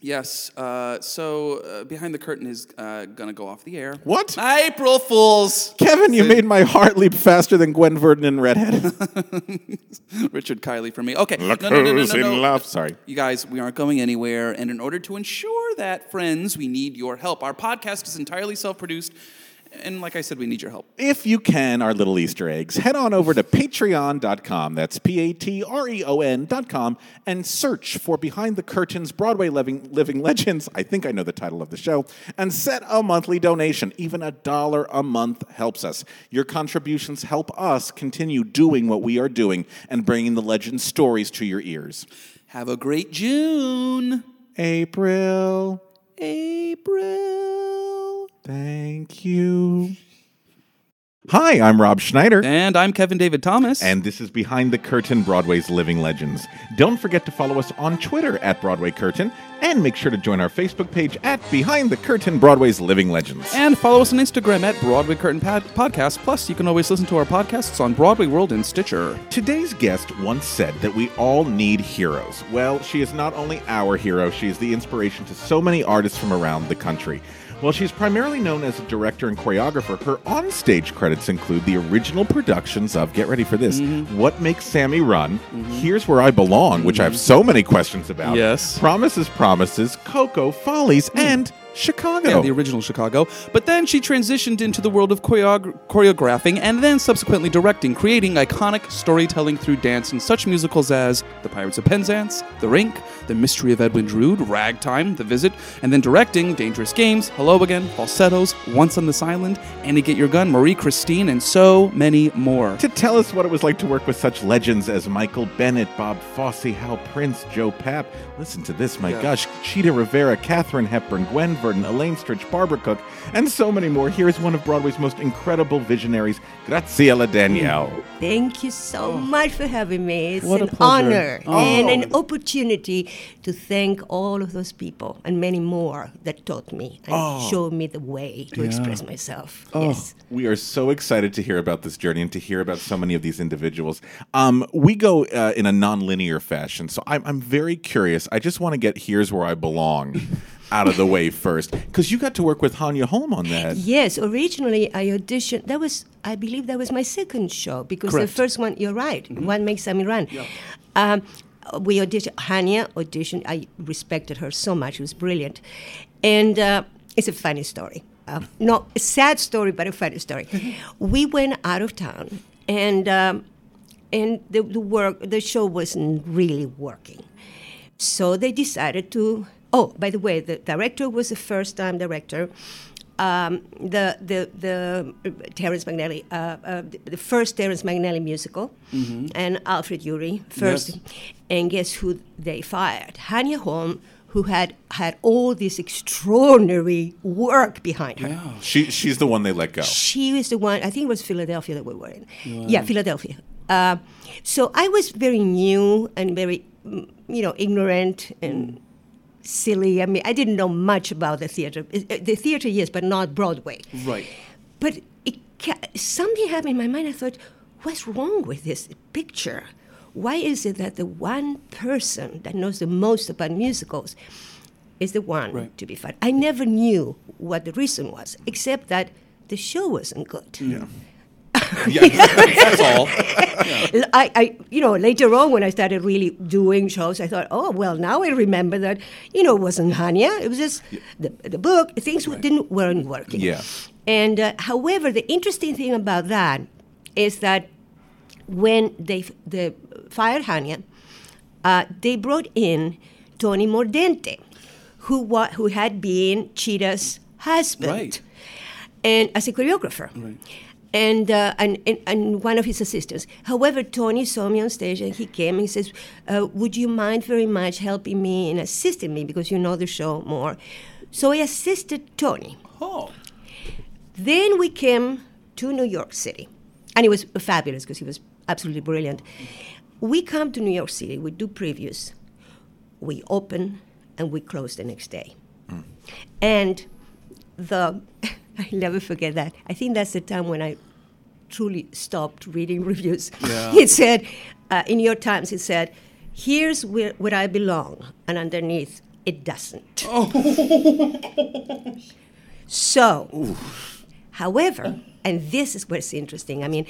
Yes, uh, so uh, Behind the Curtain is uh, going to go off the air. What? April Fools! Kevin, you made my heart leap faster than Gwen Verdon in Redhead. Richard Kiley for me. Okay. Look no, no, no, no, who's no, no. in love. Sorry. You guys, we aren't going anywhere. And in order to ensure that, friends, we need your help. Our podcast is entirely self produced. And like I said, we need your help. If you can, our little Easter eggs, head on over to patreon.com. That's P A T R E O N.com and search for Behind the Curtains Broadway Living, Living Legends. I think I know the title of the show. And set a monthly donation. Even a dollar a month helps us. Your contributions help us continue doing what we are doing and bringing the legend stories to your ears. Have a great June. April. April. Thank you. Hi, I'm Rob Schneider. And I'm Kevin David Thomas. And this is Behind the Curtain Broadway's Living Legends. Don't forget to follow us on Twitter at Broadway Curtain and make sure to join our Facebook page at Behind the Curtain Broadway's Living Legends. And follow us on Instagram at Broadway Curtain Pad- Podcast. Plus, you can always listen to our podcasts on Broadway World and Stitcher. Today's guest once said that we all need heroes. Well, she is not only our hero, she is the inspiration to so many artists from around the country. While she's primarily known as a director and choreographer, her onstage credits include the original productions of, get ready for this, Mm-hmm. What Makes Sammy Run, mm-hmm. Here's Where I Belong, which I have mm-hmm. so many questions about. Yes. Promises, Promises, Coco, Follies, mm. and Chicago. Yeah, the original Chicago. But then she transitioned into the world of choreog- choreographing and then subsequently directing, creating iconic storytelling through dance in such musicals as The Pirates of Penzance, The Rink, The Mystery of Edwin Drood, Ragtime, The Visit, and then directing Dangerous Games, Hello Again, Falsettos, Once on This Island, Annie Get Your Gun, Marie Christine, and so many more. To tell us what it was like to work with such legends as Michael Bennett, Bob Fosse, Hal Prince, Joe Papp. Listen to this, my Yeah. gosh. Chita Rivera, Katharine Hepburn, Gwen Verdon, Elaine Stritch, Barbara Cook, and so many more. Here is one of Broadway's most incredible visionaries, Graciela Daniele. Thank you so much for having me. It's What an honor Oh. and an opportunity to thank all of those people and many more that taught me and Oh. showed me the way to express myself. Yes. We are so excited to hear about this journey and to hear about so many of these individuals. Um, we go uh, in a non-linear fashion, so I'm, I'm very curious. I just want to get "Here's Where I Belong" out of the way first, because you got to work with Hanya Holm on that. Yes, originally I auditioned. That was, I believe, that was my second show because Correct. the first one, you're right, one makes Sammy run. Um, we auditioned. Hanya auditioned. I respected her so much. It was brilliant, and uh, it's a funny story. Uh, not a sad story, but a funny story. we went out of town, and um, and the, the work, the show wasn't really working. So they decided to. Oh, by the way, the director was a first-time director. Um, the the the uh, Terrence McNally, uh, uh, the, first Terrence McNally musical, Mhm. and Alfred Uhry first. Yes. And guess who they fired? Hanya Holm, who had had all this extraordinary work behind her. She she's the one they let go. She was the one. I think it was Philadelphia that we were in. Yeah, Philadelphia. Uh, so I was very new and very mm, you know, ignorant and silly. I mean, I didn't know much about the theater. The theater, yes, but not Broadway. Right. But it, ca- something happened in my mind. I thought, what's wrong with this picture? Why is it that the one person that knows the most about musicals is the one Right. to be fired? I never knew what the reason was, except that the show wasn't good. Yeah. yeah, that's all. I, I, you know, later on when I started really doing shows, I thought, oh well, now I remember that, you know, it wasn't Hanya. It was just the, the book. Things didn't weren't working. Yeah. And uh, however, the interesting thing about that is that when they the fired Hanya, uh, they brought in Tony Mordente, who wa- who had been Chita's husband, Right. and as a choreographer. Right. And, uh, and, and and one of his assistants. However, Tony saw me on stage and he came and he says, uh, "Would you mind very much helping me and assisting me because you know the show more?" So I assisted Tony. Oh. Then we came to New York City, and it was fabulous because he was absolutely brilliant. We come to New York City, we do previews, we open, and we close the next day. And the, I'll never forget that. I think that's the time when I truly stopped reading reviews. Yeah. It said, uh, in your Times, it said, here's where, where I belong, and underneath, it doesn't. So, however, and this is what's interesting. I mean,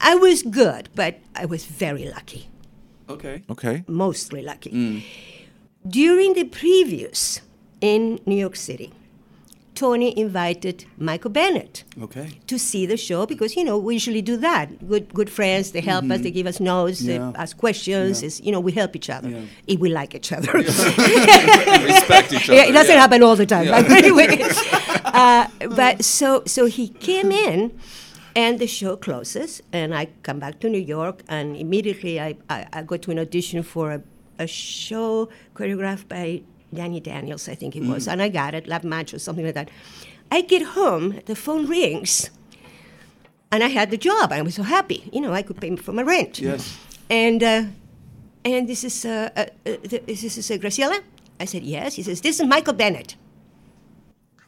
I was good, but I was very lucky, Okay. Okay. mostly lucky. During the previews in New York City, Tony invited Michael Bennett Okay. to see the show because you know we usually do that. Good, good friends. They help us. They give us notes. Mm-hmm. Yeah. They ask questions. Yeah. You know, we help each other Yeah. if we like each other. Respect each Yeah, other, it doesn't happen all the time. But anyway, uh, but so so he came in, and the show closes, and I come back to New York, and immediately I, I, I go to an audition for a, a show choreographed by Danny Daniels, I think it was, Mm. and I got it, Lab Match or something like that. I get home, the phone rings, and I had the job. I was so happy, you know, I could pay for my rent. Yes. And uh, and this is uh, uh, uh, this is uh, Graciela. I said yes. He says this is Michael Bennett.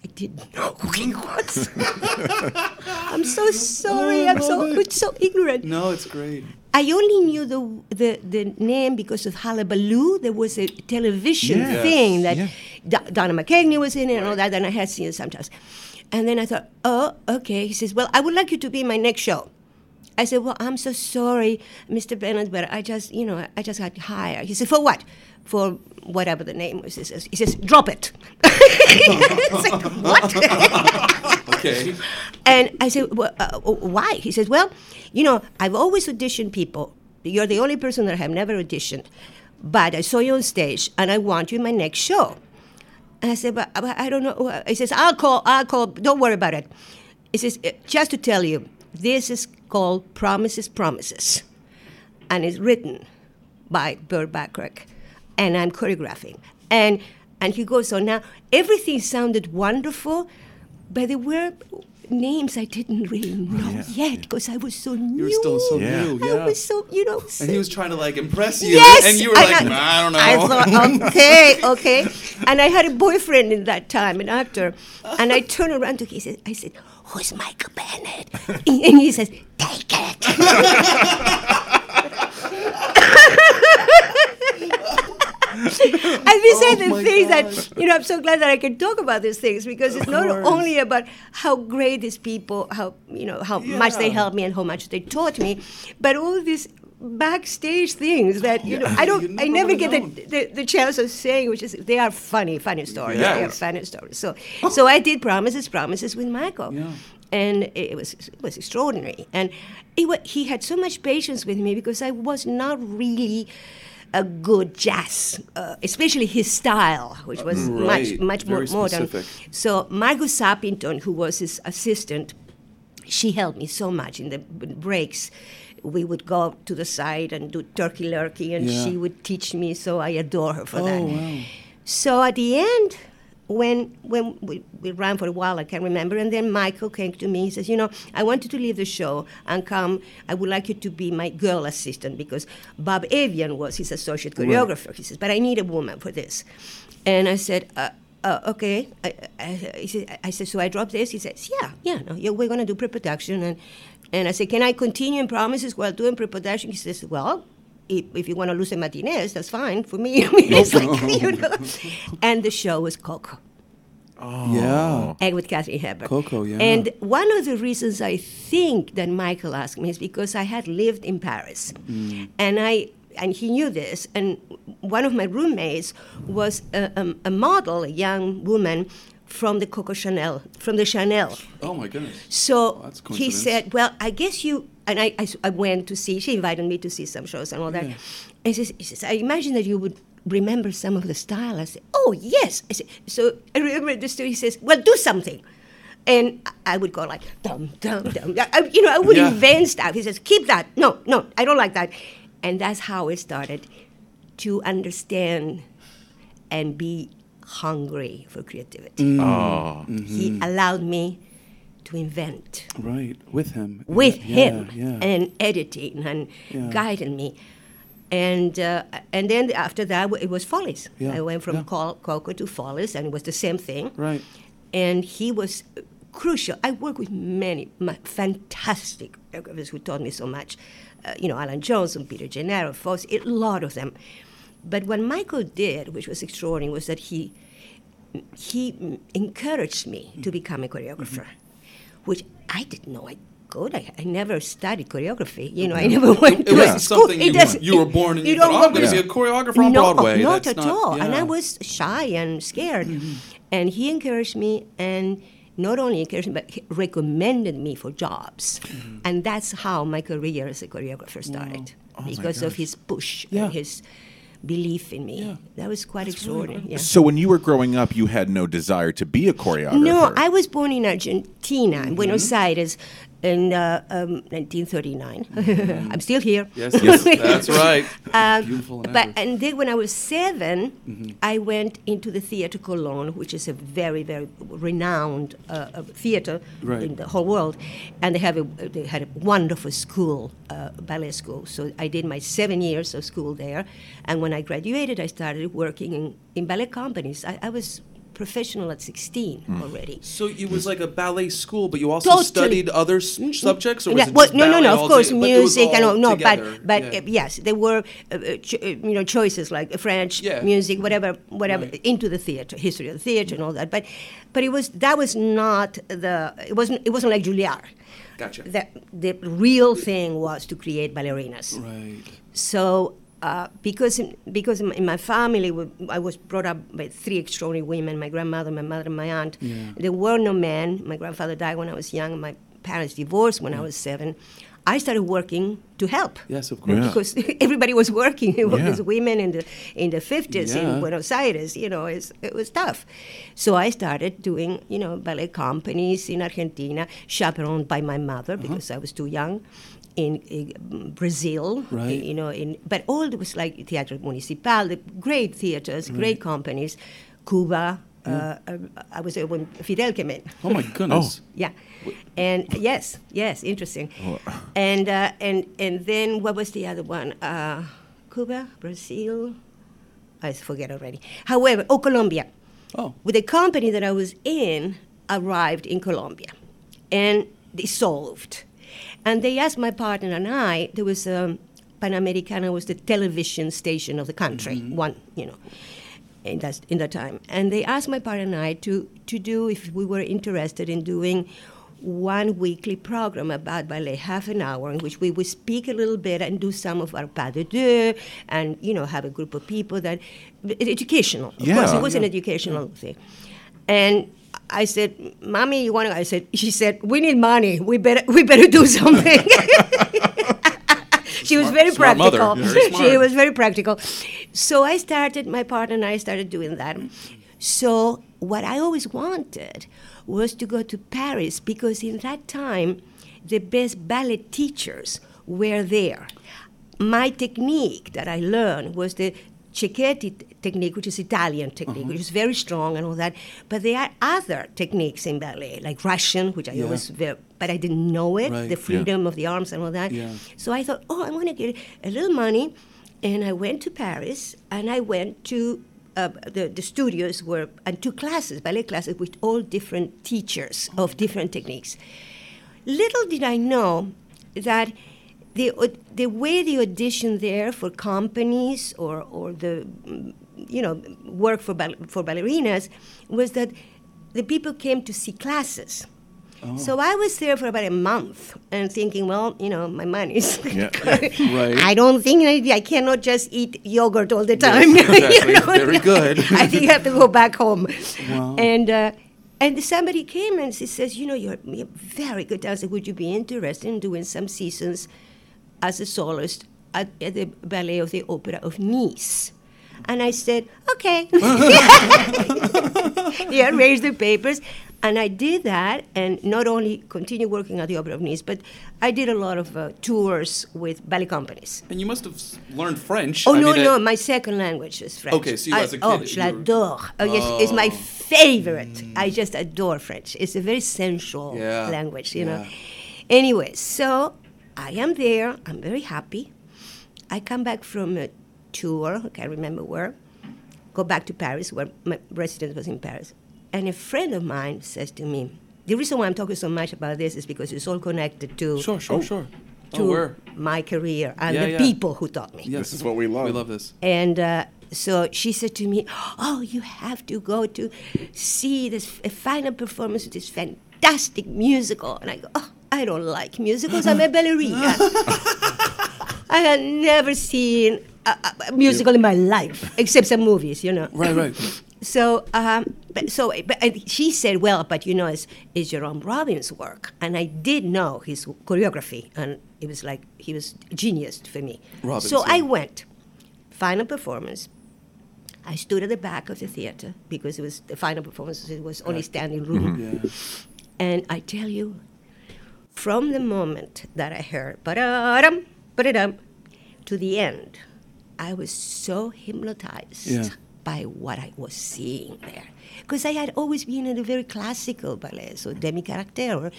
I didn't know who he was. I'm so sorry. I'm so love I'm so ignorant. No, it's great. I only knew the, the the name because of Hullabaloo. There was a television Yes. thing that Yeah. Do- Donna McKechnie was in it and all that, and I had seen it sometimes. And then I thought, oh, okay. He says, well, I would like you to be in my next show. I said, well, I'm so sorry, Mr. Bennett, but I just, you know, I just got hired. He said, for what? For whatever the name was. He says, he says drop it. it's like, what? Okay. And I said, well, uh, why? He says, well, you know, I've always auditioned people. You're the only person that I have never auditioned. But I saw you on stage, and I want you in my next show. And I said, but, but I don't know. He says, I'll call, I'll call. Don't worry about it. He says, "Uh, just to tell you, this is called Promises, Promises. And it's written by Burt Bacharach. And I'm choreographing. And, and he goes on. Now, everything sounded wonderful, but there were names I didn't really know yet because I was so new. You were still so Yeah. new. I was so, you know. and he was trying to like impress you. Yes, And you were I- like, I- "Nah, I don't know. I thought, okay, okay. And I had a boyfriend in that time, an actor. And I turned around to him. He said, I said, who's Michael Bennett? And he says, take it. and these are the Oh things God. that, you know, I'm so glad that I can talk about these things because it's not course. only about how great these people, how, you know, how much they helped me and how much they taught me, but all these backstage things that, you know, I don't, You I never get the, the, the chance of saying, which is, they are funny, funny stories. They are funny stories. So, so I did Promises, Promises with Michael. Yeah. And it was, it was extraordinary. And it wa- he had so much patience with me because I was not really a good jazz, uh, especially his style, which was Right. much, much more modern. specific. So Margo Sappington, who was his assistant, she helped me so much in the breaks. We would go to the side and do turkey lurkey, and Yeah. she would teach me. So I adore her for that. Oh, wow. So at the end, when when we, we ran for a while, I can't remember, and then Michael came to me. He says, "You know, I want you to leave the show and come. I would like you to be my girl assistant because Bob Avian was his associate Right. choreographer." He says, "But I need a woman for this," and I said. Uh, uh, okay, I, I, I, said, I said, so I dropped this. He says, yeah, yeah, no, yeah, we're gonna do pre-production, and and I said, can I continue in promises while doing pre-production? He says, well, if, if you want to lose a matinees, that's fine for me. It's like, you know. And the show was Coco. Oh. Yeah. And with Katharine Hepburn. Coco, yeah. And one of the reasons I think that Michael asked me is because I had lived in Paris. Mm. And I and he knew this. And one of my roommates was a, a, a model, a young woman from the Coco Chanel, from the Chanel. Oh my goodness. So that's he said, "Well, I guess you." And I, I, I went to see. She invited me to see some shows and all that. Yeah. And he says, "I imagine that you would remember some of the style." I said, "Oh yes." I said, so I remember the story. He says, "Well, do something." And I- would go like dum dum dum. I, you know, I would Yeah. invent stuff. He says, "Keep that." No, no, I don't like that. And that's how I started to understand and be hungry for creativity. Mm. Oh. He Mhm. allowed me to invent Right, with him. with Yeah, him yeah. and editing and Yeah. guiding me. And uh, and then after that, it was Follies. Yeah, I went from yeah. Col- Coco to Follies, and it was the same thing. Right. And he was crucial. I worked with many ma- fantastic choreographers who taught me so much. Uh, you know, Alan Johnson, Peter Gennaro, Fosse, a lot of them. But what Michael did, which was extraordinary, was that he he encouraged me to mm-hmm. become a choreographer, mm-hmm. which I didn't know I could. I, I never studied choreography. You know, I never went It to a school. something It you- doesn't- you were born and you don't thought, "I'm gonna to- be a choreographer on no, Broadway." Not That's at not- all. And I was shy and scared. Mm-hmm. And he encouraged me and not only encouraged me, but recommended me for jobs. And that's how my career as a choreographer started. Oh, because of his push Yeah. and his belief in me. That was quite extraordinary. yeah. So when you were growing up, you had no desire to be a choreographer. No, I was born in Argentina, in Buenos mm-hmm. Aires, in uh, um, 1939. I'm still here. Yes, yes, that's right. Um, Beautiful and but ever. and then when I was 7 Mhm. I went into the Teatro Colón, which is a very very renowned uh, uh, theater Right. in the whole world, and they have a they had a wonderful school, uh, ballet school. So I did my seven years of school there, and when I graduated, I started working in, in ballet companies. I, I was professional at 16 already. So it was like a ballet school, but you also Totally. studied other s- subjects, or was Yeah, it well, just no, no, no. Of course, day- but it was music and all all, no, but but yeah. uh, yes, there were uh, uh, cho- uh, you know choices like French Yeah. music, whatever, whatever Right. into the theater, history of the theater, and all that. But but it was that was not the it wasn't it wasn't like Juilliard. Gotcha. The the real thing was to create ballerinas. Right. So. Uh, because in, because in my, in my family I was brought up by three extraordinary women my grandmother my mother and my aunt Yeah. there were no men my grandfather died when I was young my parents divorced when I was seven I started working to help Yes, of course. Yeah. because everybody was working it Yeah. was women in the in the 50s Yeah. in Buenos Aires you know it was tough so I started doing you know ballet companies in Argentina chaperoned by my mother Uh-huh. because I was too young in, in Brazil, Right. you know, in but all it was like Teatro Municipal, the great theaters, Right. great companies, Cuba. Yeah. Uh, I was there when Fidel came in. Oh my goodness. Yeah, and yes, yes, interesting. Oh. And uh, and and then what was the other one? Uh, Cuba, Brazil. I forget already. However, oh, Colombia. Oh. With the company that I was in, arrived in Colombia, and dissolved. And they asked my partner and I. There was um, Panamericana was the television station of the country. One, you know in that in that time. And they asked my partner and I to to do if we were interested in doing one weekly program about ballet, half an hour, in which we would speak a little bit and do some of our pas de deux, and you know have a group of people that educational. Of Yeah. course, it was an Yeah. educational thing. And I said, "Mommy, you want to?" I said, "She said we need money. We better we better do something." she was very practical. Very she was very practical. So I started, my partner and I started doing that. So what I always wanted was to go to Paris because in that time, the best ballet teachers were there. My technique that I learned was the Cecchetti technique, which is Italian technique, which is very strong and all that. But there are other techniques in ballet, like Russian, which I Yeah. always, ve- but I didn't know it, Right. the Yeah. freedom of the arms and all that. Yeah. So I thought, oh, I want to get a little money. And I went to Paris and I went to uh, the, the studios were, and two classes, ballet classes, with all different teachers of different techniques. Little did I know that the, the way the audition there for companies or, or the you know work for, for ballerinas was that the people came to see classes. So I was there for about a month and thinking, well, you know, my money's Yeah. Right. I don't think I, I cannot just eat yogurt all the time. Yes, you exactly. know? Very good. I think I have to go back home. Wow. And uh, and somebody came and she says, you know, you're, you're very good dancer. Would you be interested in doing some seasons as a soloist at, at the ballet of the Opera of Nice? And I said, okay. they arranged the papers, and I did that, and not only continued working at the Opera of Nice, but I did a lot of uh, tours with ballet companies. And you must have s- learned French. Oh I no, mean, no, uh, my second language is French. Okay, so you I- as a oh, kid, je you were- Oh yes, it's my Oh. favorite. I just adore French. It's a very sensual Yeah, language, you know. Anyway, so I am there. I'm very happy. I come back from a tour. I can't remember where. Go back to Paris, where my residence was in Paris, and a friend of mine says to me. The reason why I'm talking so much about this is because it's all connected to Sure, sure, sure. to Oh, my career and Yeah, the yeah. people who taught me. Yes. This is what we love. We love this. And uh, so she said to me, "Oh, you have to go to see this a final performance of this fantastic musical." And I go, "Oh, I don't like musicals. I'm a ballerina. I had never seen a, a- musical in my life, except some movies, you know." Right, right. So, um, but, so but, she said, "Well, but you know, it's, it's Jerome Robbins' work," and I did know his choreography, and it was like he was genius for me. Robbins, so I went. Final performance. I stood at the back of the theater because it was the final performance. It was only standing room, Yeah. and I tell you, from the moment that I heard ba-da-dum, ba-da-dum, to the end, I was so hypnotized Yeah. by what I was seeing there. Because I had always been in a very classical ballet, so demi caractère.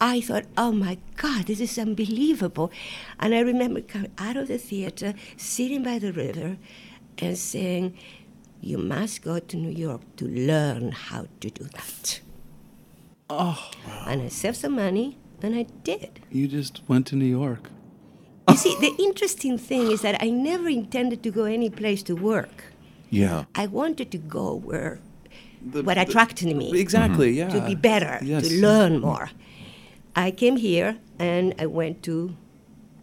I thought, oh my God, this is unbelievable. And I remember coming out of the theater, sitting by the river, and saying, You must go to New York to learn how to do that. Oh, And I saved some money, and I did. you just went to New York. You see, the interesting thing is that I never intended to go any place to work. Yeah. I wanted to go where The- what the- attracted me. Exactly, yeah. To be better, Yes. to learn more. I came here and I went to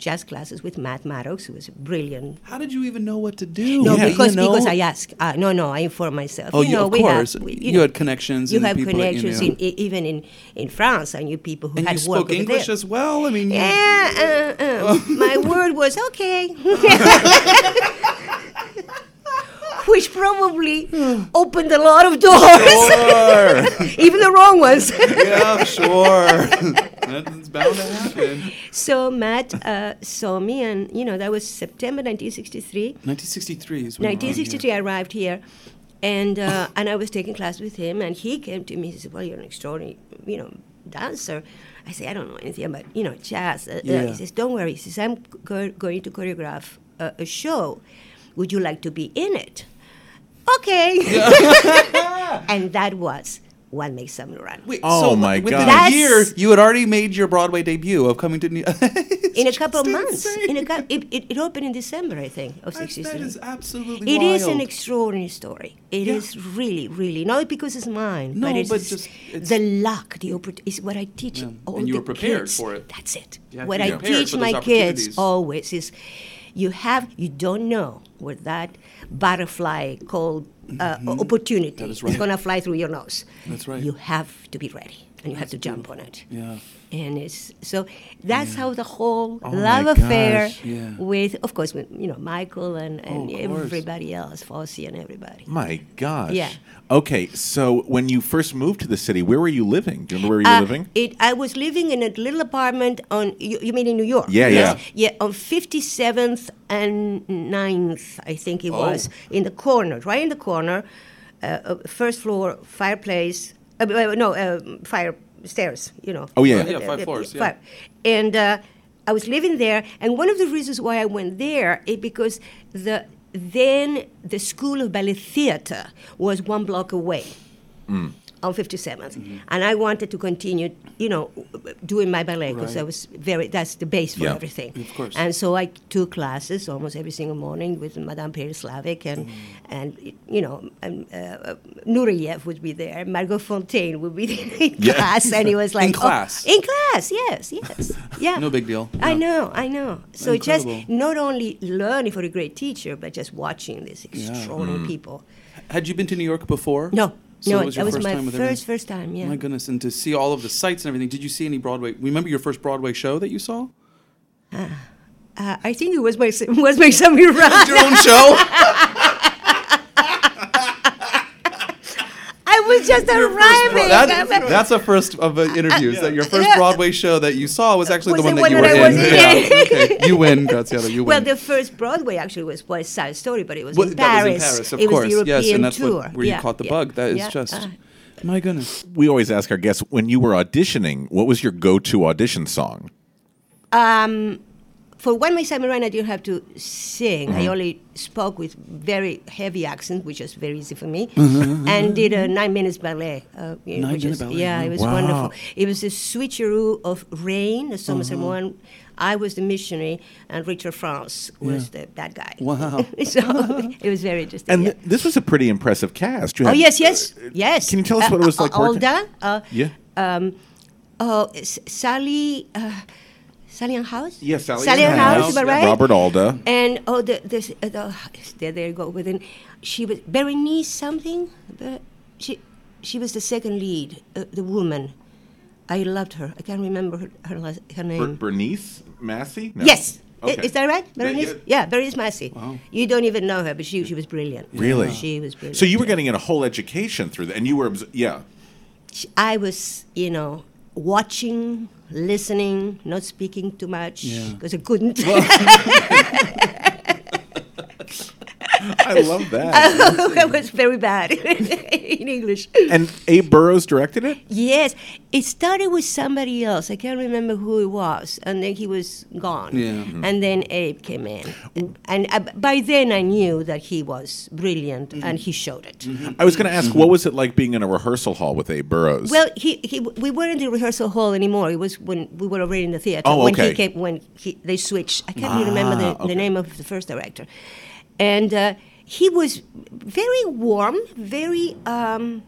jazz classes with Matt Mattox, who was brilliant. How did you even know what to do? No, Yeah, because you know? because I asked. Uh, no, no, I informed myself. Oh, you you- know, of we course. Have, we, You know, had connections You and have people that you connections in, even in, in France. I knew people who had worked there. And had you spoke English as well. I mean, you- Yeah, uh, uh, my word was okay. Which probably opened a lot of doors, Sure. even the wrong ones. yeah, sure. Bound to happen. so Matt uh, saw me, and you know that was September 1963. 1963 is when you were 1963, I arrived here, and uh, and I was taking class with him, and he came to me. He said, "Well, you're an extraordinary, you know, dancer." I say, "I don't know anything about you know jazz." Uh, uh," Yeah. He says, "Don't worry." He says, "I'm go- going to choreograph uh, a show. Would you like to be in it?" Okay. and that was what makes Sammy Run. Wait, Oh so my within God. a year, you had already made your Broadway debut of coming to New in a couple of months. insane. In a cou- it, it, it opened in December, I think, of That's- '63. That is absolutely It wild. is an extraordinary story. It is Yeah. really, really not because it's mine, No, but it's but just- it's- the luck. The opportunity is what I teach Yeah. all And you the were prepared kids. for it. That's it. What I teach my kids always is, you have you don't know where that butterfly called uh, opportunity. Mm-hmm. That is It's going to fly through your nose. That's right. You have to be ready, and you have to jump on it. Yeah. And it's so that's how the whole Oh love affair gosh. Yeah. with, of course, with, you know, Michael and, and Oh, of course. everybody else, Fosse and everybody. My gosh. Yeah. Okay, so when you first moved to the city, where were you living? Do you remember where you were Uh, living? It, I was living in a little apartment on, you, you mean in New York? Yeah, Yes. yeah. Yeah, on 57th and 9th, I think it Oh. was, in the corner, right in the corner, uh, uh, first floor, fireplace, uh, uh, no, uh, fire stairs, you know. Oh, yeah. Yeah, five floors, yeah. five. And uh, I was living there, and one of the reasons why I went there is because the then the School of Ballet Theatre was one block away on 57th. Mm-hmm. And I wanted to continue, you know, doing my ballet because I Right. was very, that's the base for Yeah. everything. Of course. And so I took classes almost every single morning with Madame Pereyaslavec and, Mm-hmm. and you know, and, uh, Nureyev would be there, Margot Fonteyn would be there in Yeah. class. And he was like, In oh, class? in class, yes, yes. Yeah. No big deal. I know, I know. So just not only learning for a great teacher, but just watching these extraordinary Mm. people. Had you been to New York before? No, So no, it was that your was first my time with first everything? first time. Yeah. My goodness, and to see all of the sights and everything. Did you see any Broadway? Remember your first Broadway show that you saw? Uh, I think it was my it was my Samir Rana. Your own show? I was just arriving. That- that's a first of the interviews. That your first Broadway show that you saw was actually Was the one the that you were that I in. was in. Yeah. okay. You win, Graciela. You win. well, the first Broadway actually was West Side Story, but it was Well, in that Paris. was in Paris, of it course. was the European yes, and that's tour. what, where you caught the yeah, bug. That is yeah, just, uh, my goodness. We always ask our guests when you were auditioning, what was your go-to audition song? Um, for One My Samurai, I didn't have to sing. Mm-hmm. I only spoke with very heavy accent, which was very easy for me, Mm-hmm. and did a nine minutes ballet. Uh, Nine which minute is- ballet, Yeah, it was Wow. wonderful. It was a switcheroo of Rain, the Summer Uh-huh. Sermon. I was the missionary, and Richard France was the, bad guy. Wow. so it was very interesting. And yeah. th- this was a pretty impressive cast. You Oh had- yes, yes, yes. Can you tell us what it was uh, like working- Alda, uh, Yeah. um, oh, Sally, Sally Ann Howes. Yeah, Sally Sally Ann Ann Howes, Howes, am I yeah. right? Robert Alda. And oh, the, the, uh, the there, there you go. Within, she was Berenice something. But she, she was the second lead, uh, the woman. I loved her. I can't remember her her, last, her Ber- name. Bernice Massi? No. Yes. Okay. Is that right? Yeah, Berenice? yeah. Yeah, Berenice Massi. You don't even know her, but she, she was brilliant. Really? She was brilliant. So you were getting a whole education through that, and you were, yeah. I was, you know, watching, listening, not speaking too much Yeah. because I couldn't. I love that. I was very bad in English. and Abe Burrows directed it? Yes, it started with somebody else. I can't remember who it was, and then he was gone. Yeah. Mm-hmm. And then Abe came in, and uh, by then I knew that he was brilliant, Mm-hmm. and he showed it. I was going to ask, what was it like being in a rehearsal hall with Abe Burrows? Well, he, he we weren't in the rehearsal hall anymore. It was when we were already in the theater. Oh, when okay. he came, when he, they switched. I can't even remember the, Ah, okay. the name of the first director, and uh, he was very warm, very. Um,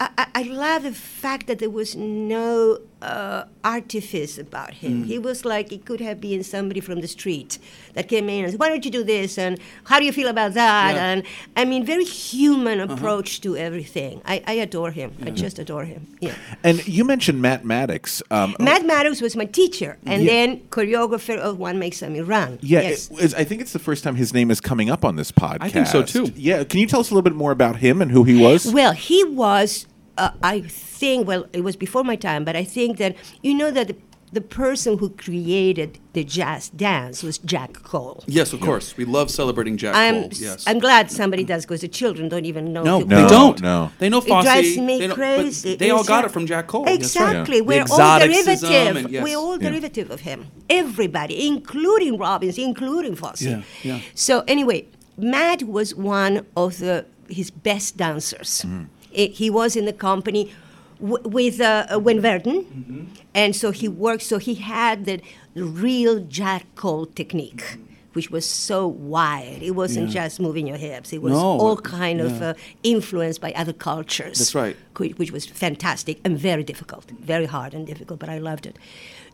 I, I- I love the fact that there was no uh, artifice about him. Mm. He was like it could have been somebody from the street that came in and said, "Why don't you do this?" and "How do you feel about that?" Yeah. and I mean, very human Uh-huh. approach to everything. I, I adore him. I just adore him. Yeah. and you mentioned Matt Mattox. Um, Matt Mattox was my teacher, and Yeah. then choreographer of One Makes Me Run. yeah, Yes. it was- I think it's the first time his name is coming up on this podcast. I think so, too. Yeah, can you tell us a little bit more about him and who he was? Well, he was, uh, I think, well, it was before my time, but I think that, you know, that the, the person who created the jazz dance was Jack Cole. Yes, of course. We love celebrating Jack I'm, Cole. Yes. I'm glad somebody does because the children don't even know. no, No, they don't. no. They know Fosse. It drives me they know- but crazy. They all got a- it from Jack Cole. That's right. Exactly. We're all derivative. and- yes. We're all Yeah. derivative of him. Everybody, including Robbins, including Fosse. Yeah, yeah. So anyway, Matt was one of the his best dancers. He was in the company w- with uh, uh, Verdon, Mm-hmm. and so he worked. So he had the real Jack Cole technique. Which was so wild. It wasn't Yeah. just moving your hips. It was No, all kind of uh, influenced by other cultures That's right. which, which was fantastic and very difficult, very hard and difficult, but I loved it.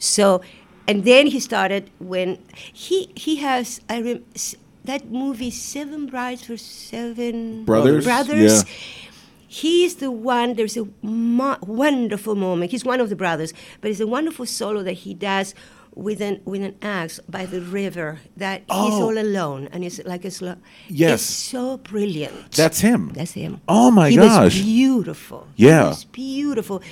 So, and then he started when he he has I rem, that movie Seven Brides for Seven Brothers? Brothers. Yeah. He's the one. There's a mo- wonderful moment. He's one of the brothers, but it's a wonderful solo that he does with an with an axe by the river. That he's Oh. all alone, and it's like a slow. Yes. it's so brilliant. That's him. That's him. Oh my he gosh. was beautiful. Yeah. he was beautiful,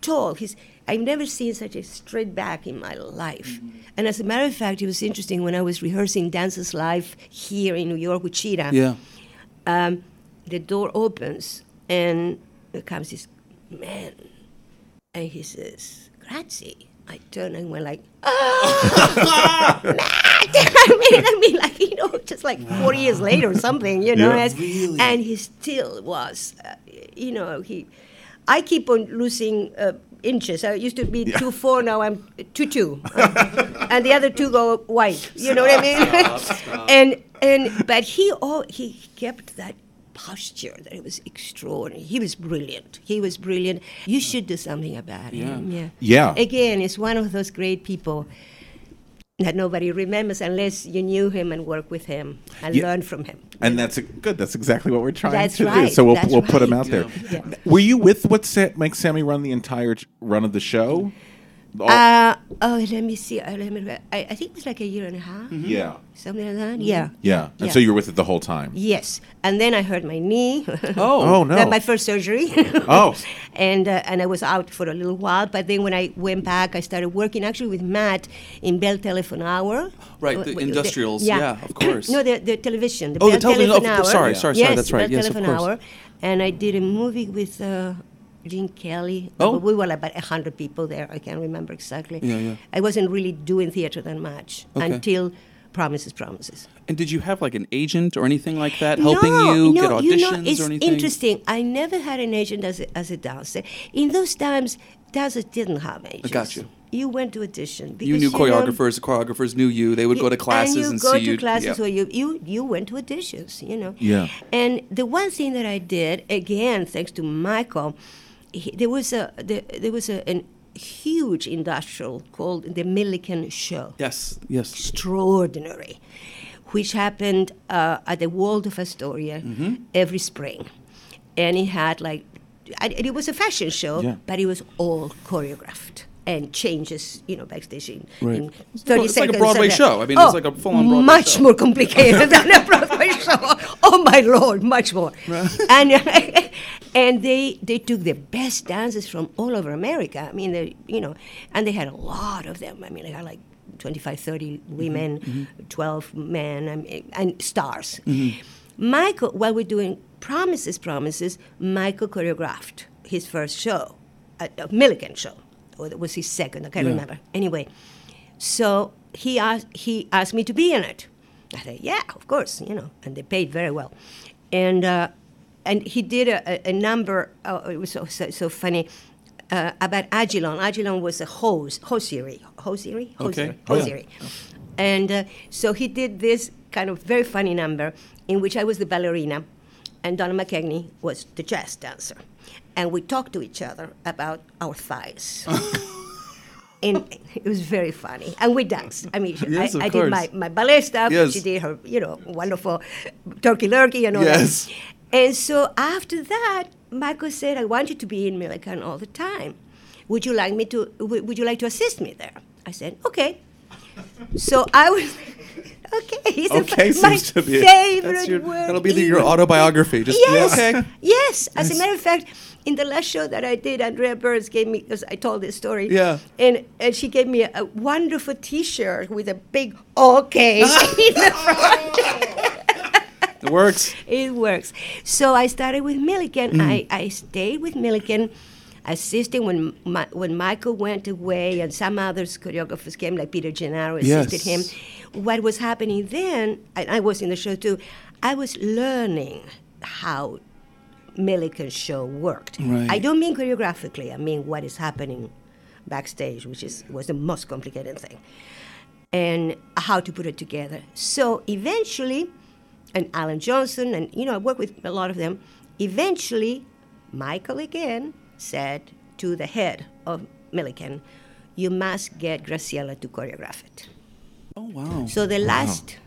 tall. He's. I've never seen such a straight back in my life. And as a matter of fact, it was interesting when I was rehearsing Dancer's Life here in New York with Chita. Yeah. Um, the door opens and there comes this man, and he says, "Grazie." I turn and went like, "Ah, Matt!" I mean, I mean, like you know, just like 40 years later or something, you know. Yeah. as- Really? And he still was, uh, you know, he. I keep on losing uh, inches. I used to be Yeah. two four. Now I'm two two, and the other two go white. You know what I mean? Stop, stop. and and but he all he kept that posture that it was extraordinary. He was brilliant. He was brilliant. You should do something about him. Yeah. Yeah. Yeah. Again, it's one of those great people that nobody remembers unless you knew him and worked with him and Yeah. learned from him. And that's a, good. That's exactly what we're trying That's to do. right. So we'll, That's we'll put him right. out there. Yeah. Were you with what Sa- makes Sammy run the entire run of the show? All- Uh, oh, let me see. Let me, I, I think it was like a year and a half. Yeah. Something like that. Yeah. Yeah. And so you were with it the whole time. Yes, and then I hurt my knee. Oh. Oh, no. That my first surgery. Oh. and uh, and I was out for a little while, but then when I went back, I started working actually with Matt in Bell Telephone Hour. Right, the Uh, industrials, yeah, of course. no, the, the television. The Oh, the Bell television, Telephone oh, Hour. sorry, sorry, sorry, yes, that's right, Bell yes, of Telephone course. Hour, and I did a movie with. Uh, Gene Kelly. Oh. We were like about 100 people there. I can't remember exactly. Yeah, yeah. I wasn't really doing theater that much Okay. until Promises, Promises. And did you have like an agent or anything like that helping no, you no, get auditions you know, it's or anything? interesting. I never had an agent as a, as a dancer. In those times, dancers didn't have agents. I got you. You went to audition. You knew know, choreographers. The choreographers knew you. They would go to classes and you and, go see to you. classes yeah. where you, you you went to auditions. You know. Yeah. And the one thing that I did again, thanks to Michael, he, there was a there, there was a, an huge industrial called the Milliken Show Yes, yes. extraordinary, which happened uh, at the Waldorf Astoria Mhm. every spring. And it had like, and it was a fashion show, Yeah. but it was all choreographed and changes, you know, backstage in, Right. in It's 30 like- it's like a. Broadway show. I mean, oh, it's like a full-on Broadway Much show. more complicated than a Broadway show. Oh my lord, much more. and and they they took the best dancers from all over America. I mean, they you know, and they had a lot of them. I mean, they had like 25, 30 women, mhm. 12 men, I mean, and stars. Mhm. Michael, while we're doing Promises, Promises, Michael choreographed his first show, a, a Milliken show, or it was his second, I can't Yeah. remember. Anyway, so he asked, he asked me to be in it. I said, yeah, of course, you know, and they paid very well. And, uh, and he did a, a, number, uh, it was so, so, so funny, uh, about Agilon. Agilon was a hose, hosiery, hosiery, Okay. hosiery, Oh, yeah. And uh, so he did this kind of very funny number in which I was the ballerina and Donna McKechnie was the jazz dancer. And we talked to each other about our thighs. and it was very funny. And we danced. I mean, Yes, I, I did my, my ballet stuff. Yes. She did her, you know, wonderful turkey lurkey and all Yes. that. And so after that, Michael said, I want you to be in Milliken all the time. Would you like me to, would would you like to assist me there? I said, okay. So I was, okay. He's a Okay, my seems to be- favorite your- word. that'll be the- your autobiography. Just- yes, Okay. yes. As Yes. a matter of fact, in the last show that I did, Andrea Burns gave me because I told this story. Yeah. And and she gave me a, a wonderful T-shirt with a big okay in the front. Oh. It works. It works. So I started with Milliken. Mm. I, I stayed with Milliken, assisting when my, when Michael went away and some others choreographers came, like Peter Gennaro assisted Yes. him. What was happening then, and I was in the show too, I was learning how Milliken's show worked. Right. I don't mean choreographically, I mean what is happening backstage, which is was the most complicated thing. And how to put it together. So eventually, and Alan Johnson, and you know, I worked with a lot of them. Eventually, Michael again said to the head of Milliken, "You must get Graciela to choreograph it." Oh wow! So the last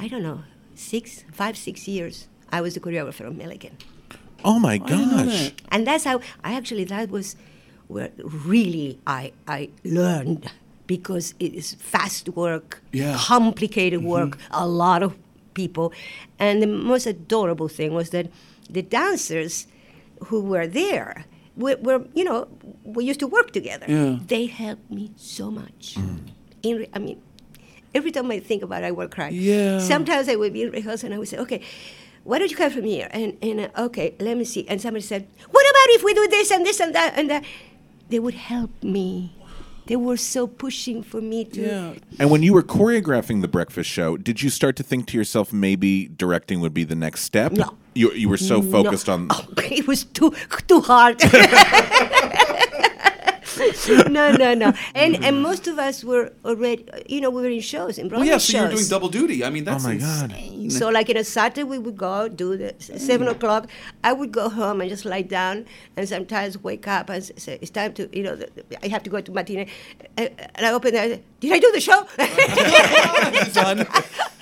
I don't know, six, five, six years. I was the choreographer of Milliken. Oh my gosh. And that's how I actually that was where really I I learned because it is fast work, Yeah. complicated work, mm-hmm. a lot of people. And the most adorable thing was that the dancers who were there were, were you know, we used to work together. Yeah. They helped me so much. In I mean, every time I think about it, I will cry. Yeah. Sometimes I would be in rehearsal and I would say, okay, why don't you come from here? And, and uh, okay, let me see. And somebody said, what about if we do this and this and that and that? They would help me. They were so pushing for me to. Yeah. And when you were choreographing the breakfast show, did you start to think to yourself maybe directing would be the next step? No. You, you were so No. focused on. Oh, it was too too hard. no, no, no. And and most of us were already, you know, we were in shows, in Broadway Well, Broadway yeah, so you're doing double duty. I mean, that's oh my God. insane. So, like in a Saturday, we would go do the s- seven mm. o'clock. I would go home and just lie down, and sometimes wake up and say, "It's time to, you know, the, the- I have to go to matinee." And, and I open it. Did I do the show? Done.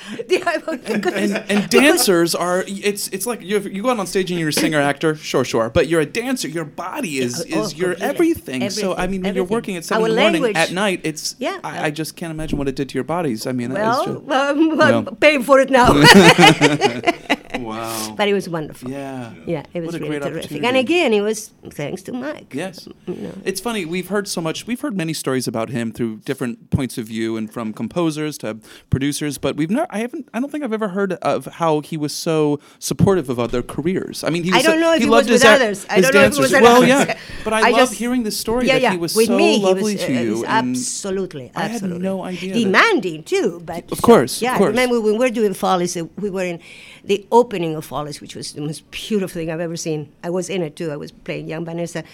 Did I? and, and dancers are it's it's like you you go out on stage and you're a singer actor sure sure but you're a dancer your body is Yeah, oh, is your completely. everything. so I Everything, mean when you're working at seven Our in the morning language. at night it's Yeah. I, I just can't imagine what it did to your bodies I mean it's well, just, um, Yeah. I'm paying for it now. wow but it was wonderful. yeah Yeah, it was a really great terrific. opportunity. And again, it was thanks to Mike. Yes. You know. It's funny, we've heard so much, we've heard many stories about him through different points of view and from composers to producers, but we've not, I haven't, I don't think I've ever heard of how he was so supportive of other careers. I mean, he I don't know if he he loved was his with a- others. I don't know if he was Well, others. yeah, but I, I love just- hearing this story yeah, that yeah. he was With so me, lovely was, to uh, you. and- absolutely, I had no idea Demanding too, but Of course, of course. I remember when we were doing Follies, uh, we were in the opening of Follies, which was the most beautiful thing I've ever seen. I was in it too. I was playing young Vanessa,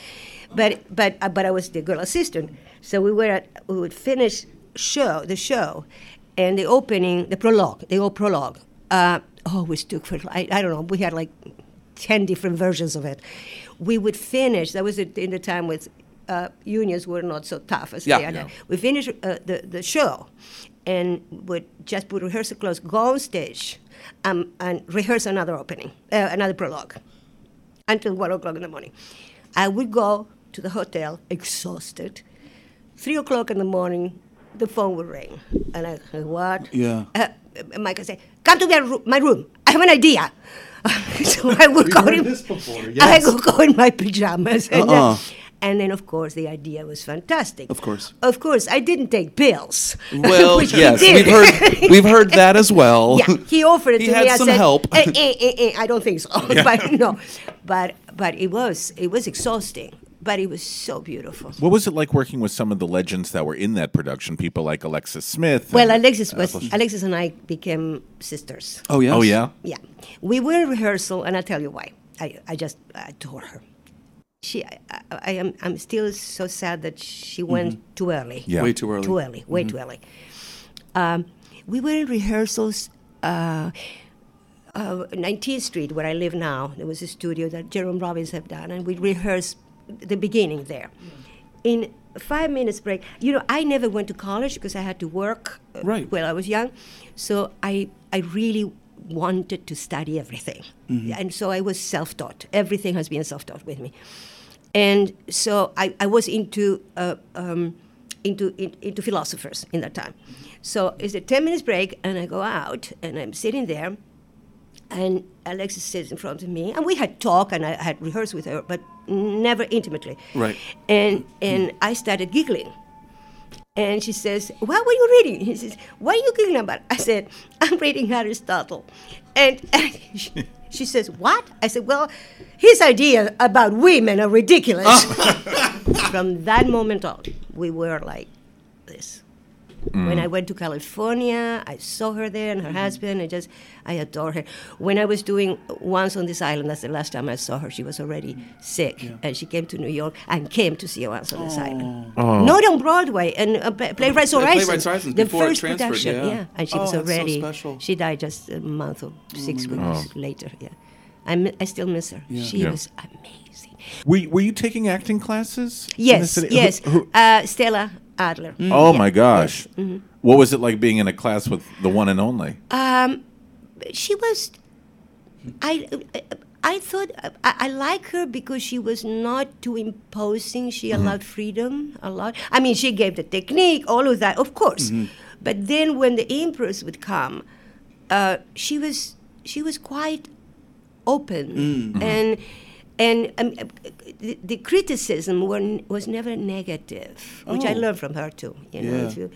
but but uh, but I was the girl assistant. So we were at, we would finish show the show, and the opening, the prologue, the old prologue. Uh, always took for I, I don't know. We had like ten different versions of it. We would finish. That was in the time with uh, unions were not so tough as Yeah. they are Yeah. now. We finished uh, the the show, and would just put rehearsal clothes, go on stage, um, and rehearse another opening, uh, another prologue, until one o'clock in the morning. I would go to the hotel exhausted. Three o'clock in the morning, the phone would ring, and I say, "What?" Yeah. Uh, Mike would say, "Come to my room. My room. I have an idea." so I would go in. I would go in my pajamas, and, uh, Uh-uh. and then of course the idea was fantastic. Of course. Of course, I didn't take pills. Well, which he yes, did. we've heard we've heard that as well. yeah, he offered it He to had me. I some said, help. "Eh, eh, eh, eh, I don't think so. but no, but but it was it was exhausting, but it was so beautiful. What was it like working with some of the legends that were in that production? People like Alexis Smith. Well, Alexis was Alexis and I became sisters. Oh yes. Oh yeah. Yeah, we were in rehearsal, and I'll tell you why. I, I just adore her. She, I, I, I am, I'm still so sad that she went too early. Yeah. Way too early. Too early, way too early. Um, we were in rehearsals. Uh, uh, 19th Street, where I live now, there was a studio that Jerome Robbins had done, and we rehearsed the beginning there. In five minutes break, you know, I never went to college because I had to work uh, Right. while I was young, so I I really wanted to study everything, and so I was self-taught. Everything has been self-taught with me, and so I, I was into uh, um, into in, into philosophers in that time. So it's a ten minutes break, and I go out, and I'm sitting there, and Alexis sits in front of me, and we had talk, and I had rehearsed with her, but never intimately. Right. And and I started giggling. And she says, What were you reading? He says, What are you giggling about? I said, I'm reading Aristotle. And, and she, she says, What? I said, Well, his ideas about women are ridiculous. Oh. From that moment on, we were like. When I went to California, I saw her there and her husband. I just, I adore her. When I was doing Once on this Island, that's the last time I saw her. She was already sick, and she came to New York and came to see Once on this Island. Not on Broadway, and uh, Pla- Playwrights Yeah, Horizon. Playwrights Horizon, the before first production, yeah. And she Oh, was so already. special. She died just a month or six weeks later. Yeah, I, mi- I still miss her. She Yeah. was amazing. Were you, were you taking acting classes? the Yes. Who- yes. who- Uh, Stella Adler. oh Yeah. my gosh. Mm-hmm. What was it like being in a class with the one and only? Um, she was. I. I thought I, I like her because she was not too imposing. She Mm-hmm. allowed freedom a lot. I mean, she gave the technique, all of that, of course. Mm-hmm. But then when the empress would come, uh, she was she was quite open Mm-hmm. and and um, the, the criticism were, was never negative, which I Oh. learned from her too. You know, Yeah. if you,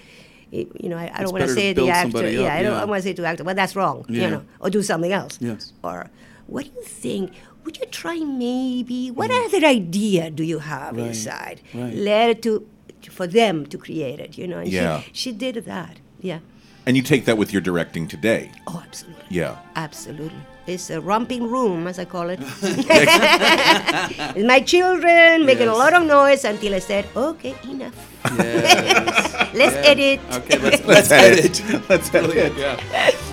you know, I, I don't want to say the actor. Yeah, up, I don't yeah. want to say to actor, well, that's wrong. Yeah. You know, or do something else. Yes. Or what do you think? Would you try maybe? What other idea do you have Mm. Right, inside? right. Let it to for them to create it. You know. And Yeah. She, she did that. Yeah. And you take that with your directing today. Oh, absolutely. Yeah. Absolutely. It's a romping room, as I call it. My children making a lot of noise until I said, okay, enough. Let's edit. Okay, let's, let's edit. Let's edit. Yeah.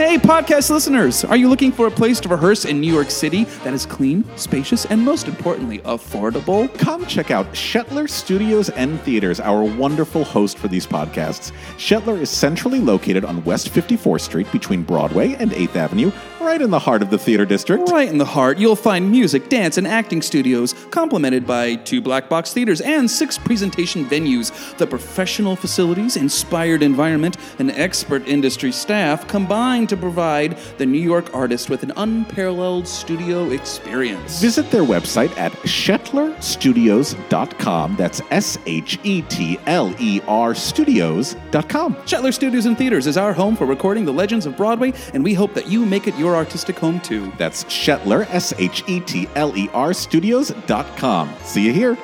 Hey, podcast listeners! Are you looking for a place to rehearse in New York City that is clean, spacious, and most importantly, affordable? Come check out Shetler Studios and Theaters, our wonderful host for these podcasts. Shetler is centrally located on West 54th Street between Broadway and 8th Avenue, right in the heart of the theater district. Right in the heart, you'll find music, dance, and acting studios, complemented by two black box theaters and six presentation venues. The professional facilities, inspired environment, and expert industry staff combine to provide the New York artist with an unparalleled studio experience. Visit their website at shetlerstudios.com. That's S H E T L E R studios.com. Shetler Studios and Theaters is our home for recording the legends of Broadway, and we hope that you make it your artistic home too. That's Shetler, S H E T L E R studios.com. See you here.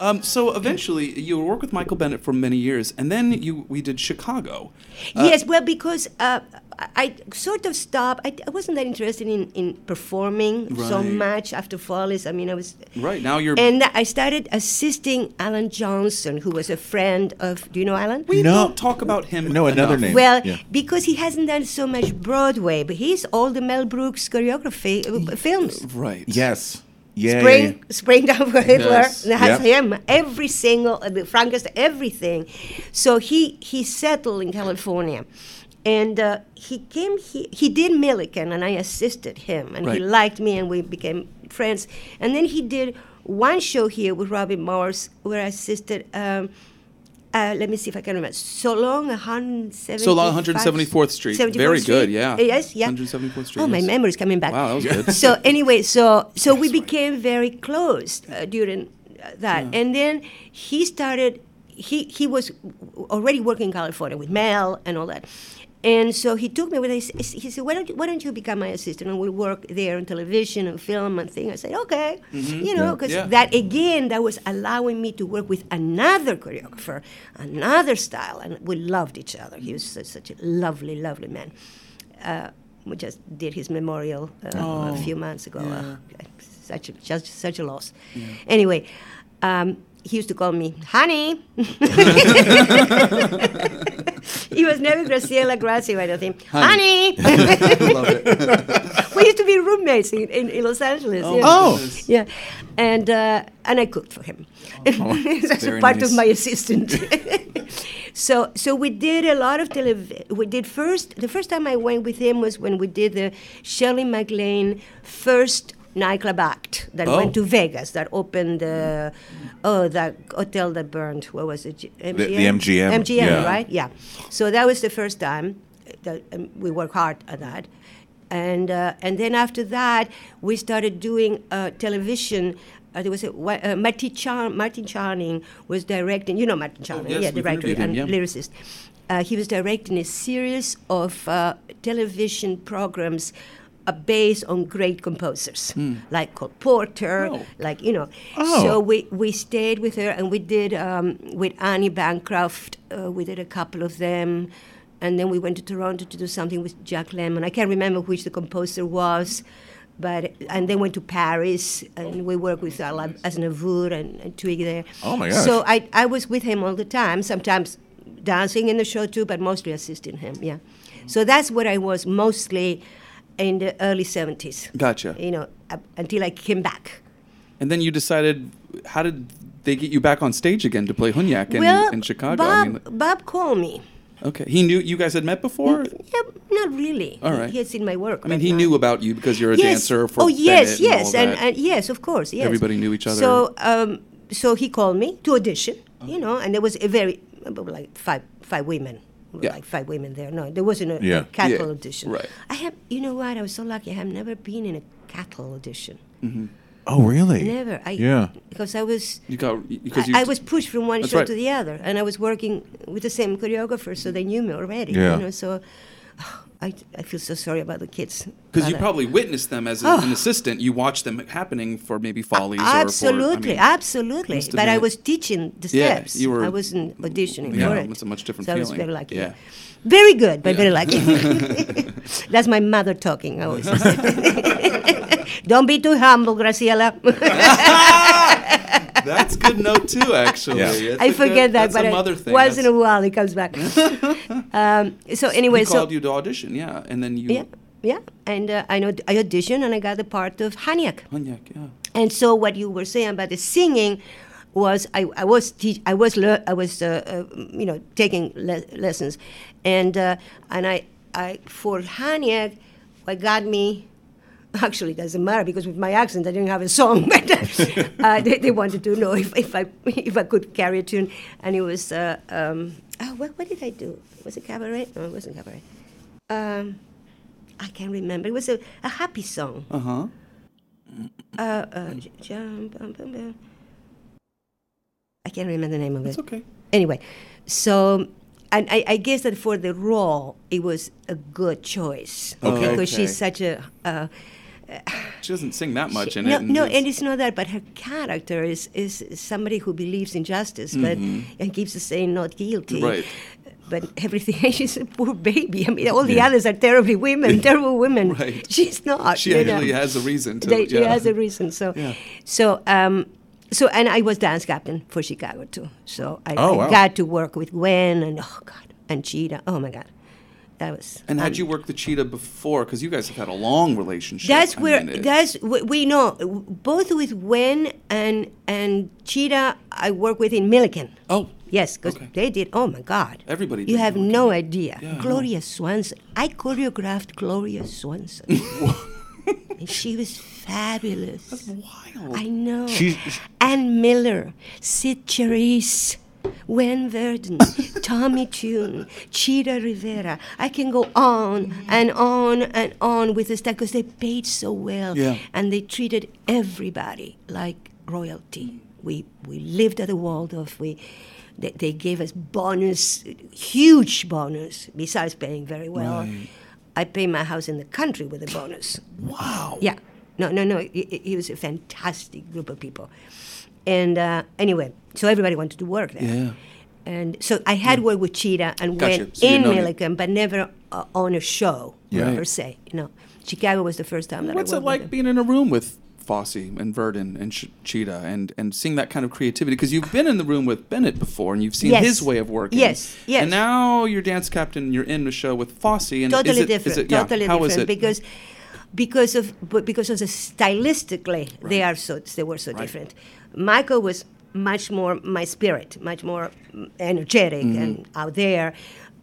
Um, so eventually, you worked with Michael Bennett for many years, and then you we did Chicago. Uh, yes, well, because uh, I I sort of stopped. I, I wasn't that interested in, in performing so much after Follies. I mean, I was. Right now, you're. And I started assisting Alan Johnson, who was a friend of. Do you know Alan? we don't talk about him. No, another enough. name. Well, Yeah. because he hasn't done so much Broadway, but he's all the Mel Brooks choreography uh, films. Right. Yes. Yeah. Spring, yeah, yeah. Spring Down for Hitler Yes. that has Yeah. him every single uh, the Frankenstein everything. So he he settled in California, and uh, he came. He he did Milliken, and I assisted him, and he liked me, and we became friends. And then he did one show here with Robin Morris, where I assisted. Um, uh, let me see if I can remember. So long, 175 So long, 174th Street. 74th Very Street. good, yeah. Uh, Yes, yeah. 174th Street, Oh, my yes. memory's coming back. Wow, that was good. so anyway, so so we became very close uh, during uh, that, and then he started. He he was already working in California with Mel and all that, and so he took me with. He, he said, "Why don't you, why don't you become my assistant and we'll work there on television and film and thing?" I said, "Okay," you know, because Yeah. that again that was allowing me to work with another choreographer, another style, and we loved each other. He was such, such a lovely, lovely man. Uh, we just did his memorial uh, a few months ago. Uh, such a, just such a loss. Anyway, um, he used to call me honey. he was never Graciela Gracia, I don't think. Honey. Love it. we used to be roommates in, in, in Los Angeles. Oh, yeah. Oh. Yeah, and uh, and I cooked for him. That's a part nice. of my assistant. so so we did a lot of television. We did first. The first time I went with him was when we did the Shirley MacLaine first nightclub act that Oh. went to Vegas that opened the uh, oh that hotel that burned. What was it? G- the MGM, MGM, yeah. right? Yeah. So that was the first time that um, we worked hard at that. And, uh, and then after that, we started doing uh, television. Uh, there was a, uh, Martin, Char- Martin Charnin was directing. You know Martin Charnin, yes, yeah, director interviewed him, and yeah. lyricist. Uh, he was directing a series of uh, television programs uh, based on great composers, Hmm. like Cole Porter, Oh. like you know. Oh. So we, we stayed with her, and we did um, with Annie Bancroft. Uh, we did a couple of them, and then we went to Toronto to do something with Jack Lemmon. I can't remember which the composer was. But and then went to Paris and we worked with Alain Aznavour and, and Twig there. Oh, my gosh. So I, I was with him all the time. Sometimes dancing in the show too, but mostly assisting him. Yeah. So that's what I was mostly in the early seventies. Gotcha. You know, up until I came back. And then you decided, how did they get you back on stage again to play Hunyak in, well, in Chicago? Bob, I mean, Bob called me. okay. He knew you guys had met before? Yeah, not really. All He- He had seen my work. I mean, but he not- knew about you because you're a yes. dancer for oh yes, Bennett yes, and, and, yes, of course, yes. Everybody knew each other. So, um, so he called me to audition, you know, and there was a very like five five women, Yeah. like five women there. No, there wasn't a, Yeah. a cattle Yeah, audition. right. I have, you know what? I was so lucky. I have never been in a cattle audition. Mm-hmm. Oh, really? Never. I, Yeah. Because I was. you got because you. I, I was pushed from one show right. to the other, and I was working with the same choreographer, so they knew me already. Yeah. You know, so I, I feel so sorry about the kids. Because you uh, probably witnessed them as a, Oh. an assistant. You watched them happening for maybe follies or Absolutely, for. I mean, absolutely. But I was teaching the steps. Yeah, you were- I wasn't auditioning Yeah, for it. it's a much different so I was feeling. very lucky. Yeah. Very good, but very lucky. That's my mother talking. I always say. Don't be too humble, Graciela. That's good note too, actually. Yeah. It's I a forget good- that, but a I- mother thing. once That's- in a while it comes back. um, so anyway, he so called you to audition, yeah, and then you. yeah, yeah, and uh, I know I auditioned and I got the part of Haniak. Hunyak, yeah. And so what you were saying about the singing was I, I was teach, I was lear- I was uh, uh, you know taking le- lessons, and uh, and I I for Hunyak, what got me. Actually, it doesn't matter because with my accent, I didn't have a song. But uh, they, they wanted to know if, if I if I could carry a tune, and it was uh, um, oh, what, what did I do? Was it cabaret? No, it wasn't cabaret. Um, I can't remember. It was a, a happy song. Uh huh. Uh, uh, jump, bum, bum, bum. I can't remember the name of it. It's okay. Anyway, so and I, I guess that for the role, it was a good choice Okay. because Okay. she's such a. Uh, She doesn't sing that much in no, it. no, it's- and it's not that, but her character is is somebody who believes in justice, but and keeps saying not guilty. Mm-hmm. Right. But everything, she's a poor baby. I mean, all the others are terribly women, terrible women. Right. She's not. She you know. actually has a reason to. They, She has a reason. So, Yeah. so, um, so, and I was dance captain for Chicago too. So I, Oh, I wow. got to work with Gwen and oh god, and Chita. Oh my god, that was. And had um, you worked the Chita before? Because you guys have had a long relationship. That's I where mean, it- that's we, we know both with Gwen and and Chita. I work with in Milliken. Oh, Yes, because Okay. they did. Oh my God! Everybody You did have Milliken. no idea. Yeah, I. Gloria Swanson. I choreographed Gloria Swanson. and she was fabulous. That's wild. I know. She's- Ann Miller, Cyd Charisse, Gwen Verdon, Tommy Tune, Chita Rivera. I can go on and on and on with this because they paid so well Yeah. and they treated everybody like royalty. We we lived at the Waldorf. We they, they gave us bonus, huge bonus. Besides paying very well, Right. I pay my house in the country with a bonus. Wow. Yeah. No, no, no. It, it- it was a fantastic group of people. And uh, anyway, so everybody wanted to work there. Yeah. And so I had worked with Chita and Gotcha. went So in know Milliken, but never uh, on a show Yeah. per se. You know, Chicago was the first time that What's I it like with being in a room with Fosse and Verdon and Ch- Chita and, and seeing that kind of creativity? Because you've been in the room with Bennett before and you've seen Yes. his way of working. Yes, yes. And now you're dance captain, you're in the show with Fosse. And totally is it, different. Is it, yeah, totally how is different it? because because of but because of the stylistically they are so they were so different. Michael was much more my spirit, much more energetic Mm-hmm. and out there.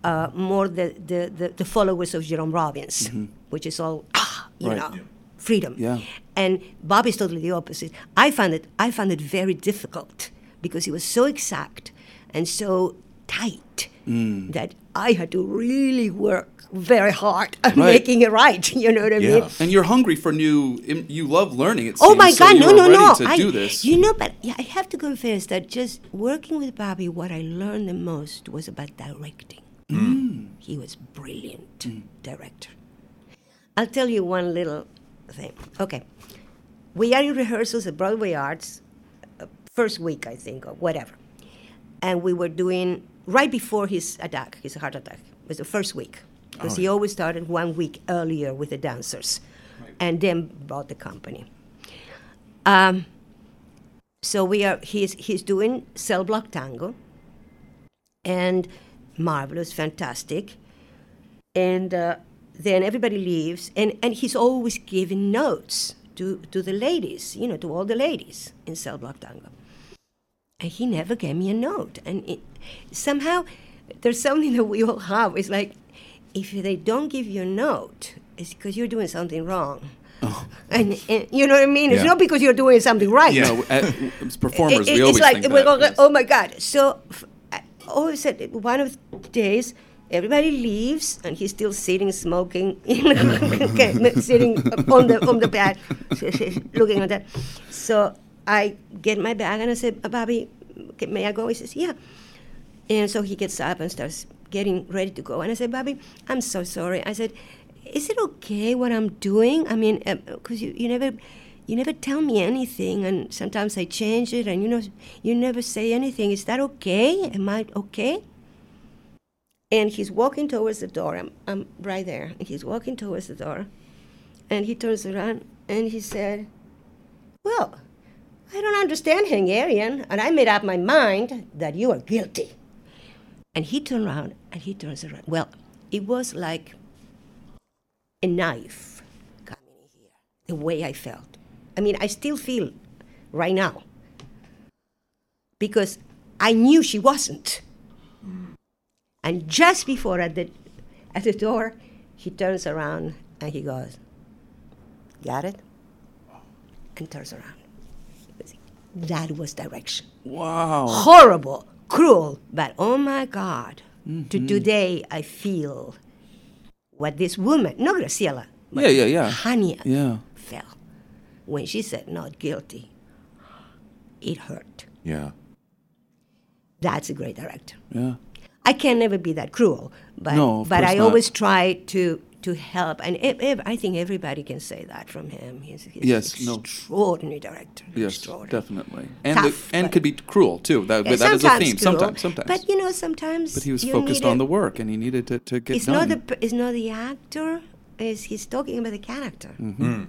Uh, more the, the, the, the followers of Jerome Robbins, which is all ah, you Mm-hmm. Right. know, freedom. Yeah. And Bob is totally the opposite. I found it I found it very difficult because he was so exact and so tight Mm. that I had to really work very hard at Right. making it right. You know what I mean? And you're hungry for new. You love learning. It Oh seems, my God! you No, no, no! To I, do this. You know, but yeah, I have to confess that just working with Bobby, what I learned the most was about directing. Mm. He was brilliant director. I'll tell you one little thing. Okay, we are in rehearsals at Broadway Arts, uh, first week I think or whatever, and we were doing right before his attack, his heart attack. It was the first week because Oh, he always started one week earlier with the dancers, and then brought the company. Um, so we are. He's he's doing cell block tango, and marvelous, fantastic, and uh, then everybody leaves, and and he's always giving notes to to the ladies, you know, to all the ladies in cell block tango, and he never gave me a note, and it, somehow there's something that we all have. It's like if they don't give you a note, it's because you're doing something wrong. Oh. And, and you know what I mean? It's Yeah. not because you're doing something right. No, uh, at- as performers, It- we always like think we're that. going, oh my god. So f- I always said one of the days everybody leaves and he's still sitting smoking, you know, sitting on the on the bed, looking at that. So I get my bag and I said, uh, Bobby, may I go? He says, yeah. And so he gets up and starts getting ready to go. And I said, Bobby, I'm so sorry. I said, is it okay what I'm doing? I mean, uh, because you, you never you never tell me anything, and sometimes I change it, and you know, you never say anything. Is that okay? Am I okay? And he's walking towards the door. I'm, I'm right there. And he's walking towards the door, and he turns around and he said, "Well, I don't understand Hungarian, and I made up my mind that you are guilty." And he turned around and he turns around. Well, it was like a knife coming in here, the way I felt. I mean, I still feel right now because I knew she wasn't. And just before at the, at the door, he turns around and he goes, Got it? And turns around. That was direction. Wow. Horrible, cruel, but oh my God. To Mhm. today, I feel what this woman, not Graciela, but Yeah, yeah, yeah. Hania Yeah. felt when she said not guilty. It hurt. Yeah. That's a great director. Yeah. I can never be that cruel, but No, but I not. always try to to help, and ev- ev- I think everybody can say that from him. He's, he's Yes, an no. extraordinary director. Yes, extraordinary. definitely. And the, and could be cruel too. That, Yeah, but that is a sometimes theme. cruel, Sometimes, sometimes. But you know, sometimes But he was focused need on a- the work, and he needed to, to get it's done. not the it's not the actor. Is he's talking about the character, Mhm.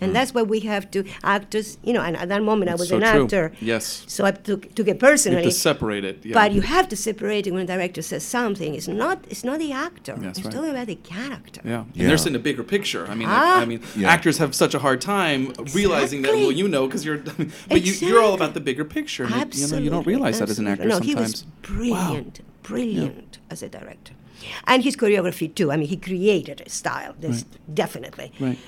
And that's why we have to actors. You know, and at that moment I was so an true. actor. Yes. So I took took it You have personally. to separate it. Yeah. But you have to separate it when a director says something. It's not it's not the actor. That's it's right. talking about the character. Yeah. And they're seeing a bigger picture. I mean, like, Ah. I mean, Yeah. actors have such a hard time realizing that. Well, you know, because you're, but you, you're all about the bigger picture. and it- you know, you don't Absolutely, realize that as an actor absolutely. No, sometimes. he was brilliant, brilliant as a director. And his choreography too. I mean, he created a style. This definitely. Right.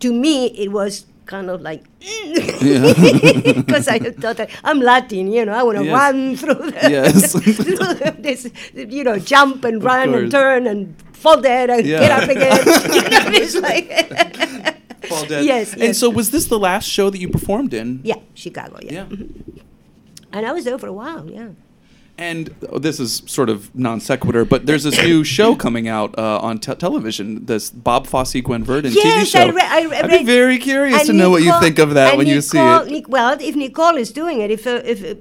To me, it was kind of like because I thought that I'm Latin, you know, I want to Yes. run through the, Yes. through this, you know, jump and Of run and turn and fall dead and Yeah. get up again. you know, it's like Fall dead. Yes, And so, was this the last show that you performed in? yeah, Chicago, yeah. Yeah. Mhm. And I was there for a while, yeah. And oh, this is sort of non sequitur, but there's this new show coming out uh, on te- television. This Bob Fosse Gwen Verdon TV show. I, re- I, re- I'd be very curious to know what you think of that when you see it. Nic- well, if Nicole is doing it, if uh, if uh,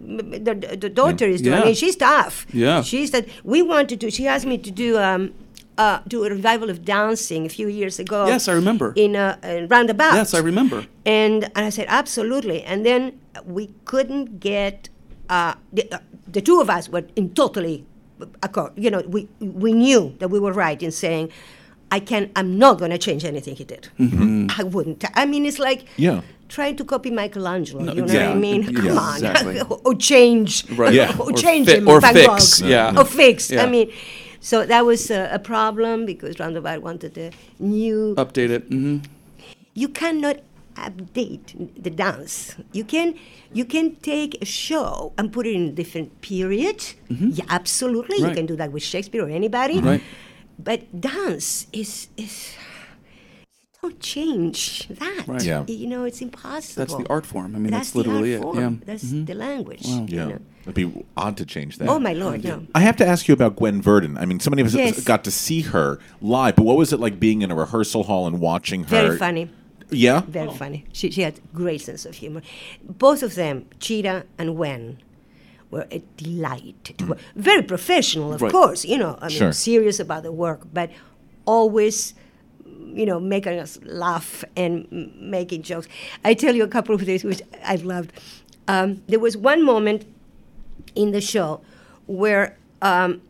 the, the daughter is doing Yeah. it, she's tough. Yeah. she's that. We wanted to. She asked me to do um, uh, do a revival of dancing a few years ago. Yes, I remember. In a, a roundabout. Yes, I remember. And, and I said, absolutely. And then we couldn't get, uh, the, uh, the two of us were in totally accord. You know, we, we knew that we were right in saying, I can, I'm not going to change anything he did. Mhm. I wouldn't. I mean, it's like Yeah. trying to copy Michelangelo. No, you know yeah, what I mean? yeah, Come on. exactly. or change. Right. Yeah. Or, Or change fi- him. or Van fix, Gogh. yeah. Or fix. Yeah. I mean, so that was a, a problem because Roundabout wanted a new Update it. hmm you cannot update the dance. You can you can take a show and put it in a different period. Yeah, absolutely. You Mm-hmm. Can do that with Shakespeare or anybody. Right. But dance is is you don't change that. Right. Yeah. You know, it's impossible. That's the art form. I mean, that's, the literally art it. Yeah. That's Mhm. the language. Wow. you Yeah. know. It'd be odd to change that. Oh my lord, no. I have to ask you about Gwen Verdon. I mean, so many of us Yes. got to see her live, but what was it like being in a rehearsal hall and watching her? Very funny. Yeah? Very funny. She, she had great sense of humor. Both of them, Chita and Gwen, were a delight. work. Very professional, of Right. course. You know, I mean, Sure. serious about the work, but always, you know, making us laugh and m- making jokes. I tell you a couple of things which I loved. Um, there was one moment in the show where um,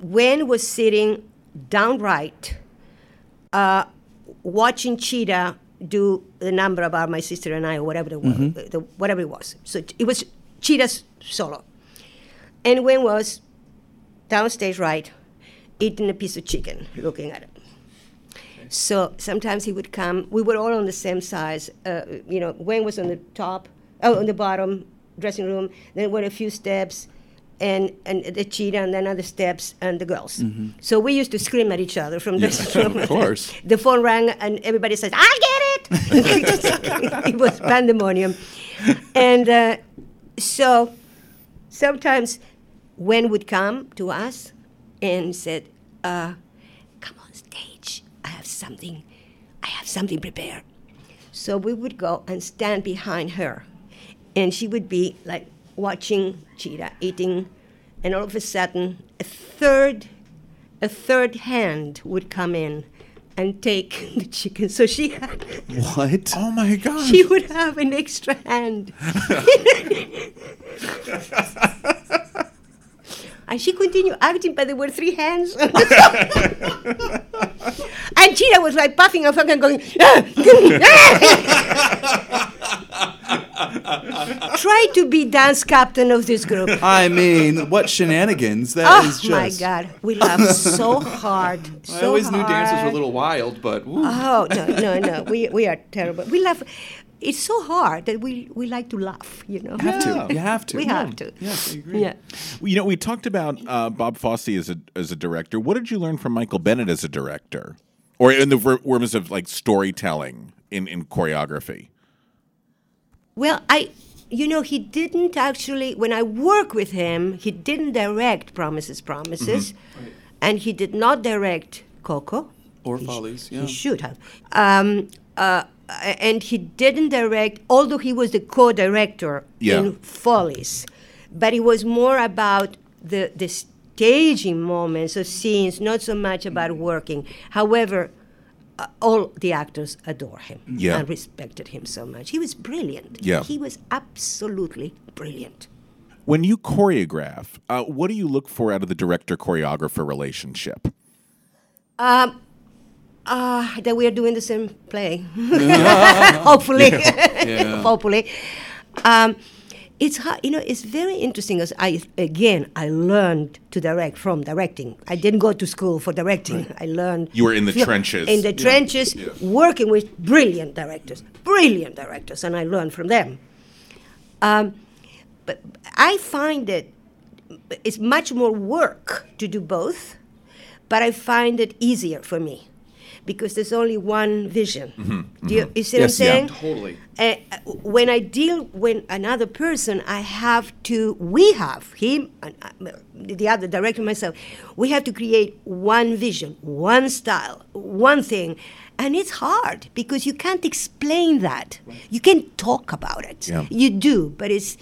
Gwen was sitting downright, uh, watching Chita do the number about my sister and I, or whatever it was, Mhm. the, whatever it was. So it was Chita's solo, and Gwen was downstage right, eating a piece of chicken, looking at it. So sometimes he would come. We were all on the same size. Uh, you know, Wayne was on the top, oh, on the bottom dressing room. Then went a few steps, and and the Chita, and then other steps, and the girls. Mhm. So we used to scream at each other from the of course. the phone rang, and everybody says, "I get it." was pandemonium, and uh, so sometimes Gwen would come to us and said, uh, "Come on stage. I have something. I have something prepared." So we would go and stand behind her, and she would be like watching Chita eating, and all of a sudden, a third, a third hand would come in and take the chicken. So she had. What? Oh my god. She would have an extra hand. and she continued acting, but there were three hands. and Chita was like puffing and fucking going, "Ah, ah." Try to be dance captain of this group. I mean, what shenanigans? That is oh my just. God, we laughed so hard. So I always knew dances were a little wild, but. woo. Oh no, no, no. We we are terrible. We laugh. It's so hard that we, we like to laugh. You know. Have to. You have to. We Yeah. have to. Yes, I agree. Yeah. You know, we talked about uh, Bob Fosse as a as a director. What did you learn from Michael Bennett as a director, or in the ver- terms of like storytelling in in choreography? Well, I, you know, he didn't actually. When I work with him, he didn't direct Promises, Promises, and he did not direct Coco. Or He sh- Follies, yeah. He should have. Um, uh, and he didn't direct, although he was the co-director Yeah. in Follies, but it was more about the the staging moments of scenes, not so much about working. However, uh, all the actors adore him Yeah. and respected him so much. He was brilliant. Yeah. He was absolutely brilliant. When you choreograph, uh, what do you look for out of the director choreographer relationship? Um, uh, that we are doing the same play. Hopefully. Yeah. Yeah. Hopefully. Um, it's hard, you know, it's very interesting as I, again, I learned to direct from directing. I didn't go to school for directing. I learned. You were in the feel- trenches. In the Yeah. trenches, Yeah. working with brilliant directors, brilliant directors, and I learned from them. Um, but I find that it's much more work to do both, but I find it easier for me because there's only one vision. Mm-hmm. Do you, you see Yes, what I'm saying? yeah. saying? Totally. Uh, when I deal with another person, I have to, we have, him, and uh, the other director, myself, we have to create one vision, one style, one thing. And it's hard because you can't explain that. You can talk about it. Yeah. You do, but it's,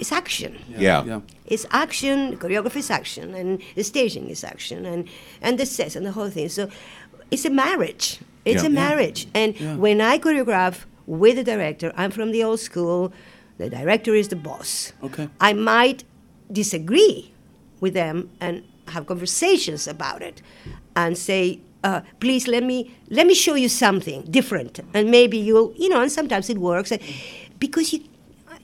it's action. Yeah. Yeah. It's action, choreography is action, and the staging is action, and, and the sets and the whole thing. So it's a marriage. It's Yeah. a marriage. And Yeah. when I choreograph with the director, I'm from the old school, the director is the boss. Okay. I might disagree with them and have conversations about it and say, uh, please let me let me show you something different and maybe you'll you know and sometimes it works because you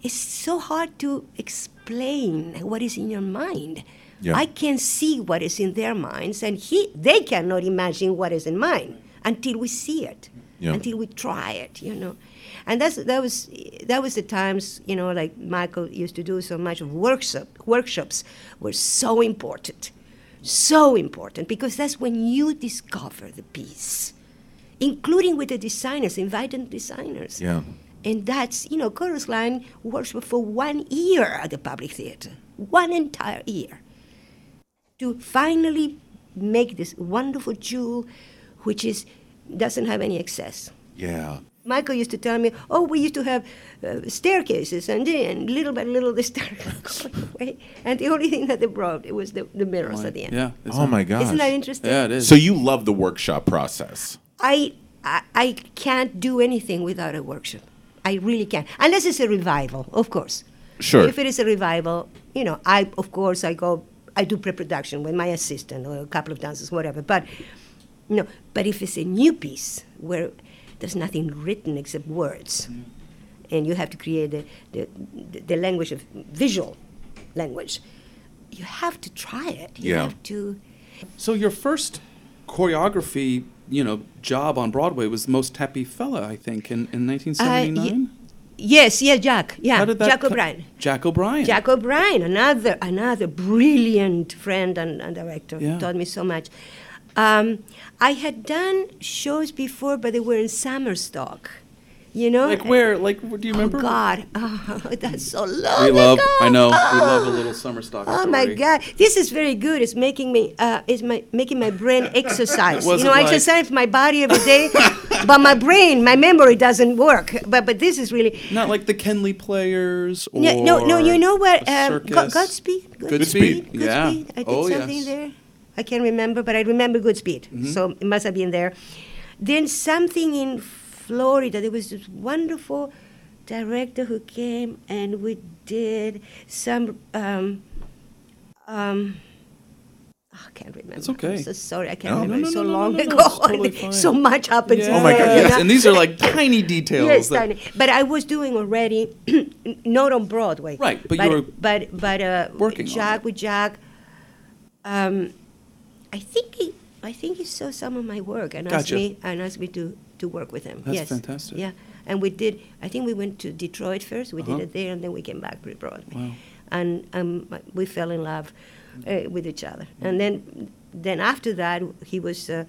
it's so hard to explain what is in your mind Yeah. i can see what is in their minds and he they cannot imagine what is in mine until we see it Yeah. until we try it, you know. And that's that was that was the times, you know, like Michael used to do so much of workshop workshops were so important. So important because that's when you discover the piece, including with the designers, invited designers. Yeah. And that's, you know, Chorus Line works for one year at the Public Theater, one entire year, to finally make this wonderful jewel, which is doesn't have any excess. Yeah. Michael used to tell me, "Oh, we used to have uh, staircases, and then little by little they started going away, and the only thing that they brought it was the, the mirrors at the end." Yeah. Oh my gosh. Isn't that interesting? Yeah, it is. So you love the workshop process. I, I I can't do anything without a workshop. I really can't, unless it's a revival, of course. Sure. If it is a revival, you know, I of course I go, I do pre-production with my assistant or a couple of dancers, whatever. But no, but if it's a new piece where there's nothing written except words, and you have to create the, the, the language of visual language, you have to try it. You Yeah. have to. So your first choreography, you know, job on Broadway was the Most Happy Fella, I think, in, in 1979. Yes, yeah, Jack. Yeah, How did that Jack co- O'Brien. Jack O'Brien. Jack O'Brien, another another brilliant friend and, and director, Yeah. taught me so much. Um, I had done shows before, but they were in summer stock. You know, Like where? Like, where- do you remember? Oh God, oh, that's so long We love. ago. I know. We Oh. love a little summer stock. Oh my. God, this is very good. It's making me, uh, it's my making my brain exercise. You know, it I exercise my body every day, but my brain, my memory doesn't work. But but this is really Not like the Kenley Players. Or no, no, no. You know what? a Um, Go- circus. Godspeed. Goodspeed. Goodspeed. Yeah. I did oh something yes. there. I can't remember, but I remember Goodspeed. Mhm. So it must have been there. Then something in Florida. There was this wonderful director who came, and we did some. Um, um, oh, I can't remember. It's okay. I'm so sorry. I can't No, remember. no, so no, no, long ago. totally so much happens. Yeah. Oh my God, yes, and these are like tiny details Yes, tiny. But I was doing already, not on Broadway. Right, but you were but but uh, working Jack with Jack. Um, I think he, I think he saw some of my work and asked me and asked me to to work with him. That's yes. fantastic. Yeah, and we did. I think we went to Detroit first. We Uh-huh. did it there, and then we came back to Broadway. Wow. And um, we fell in love uh, with each other. And then then after that, he was uh,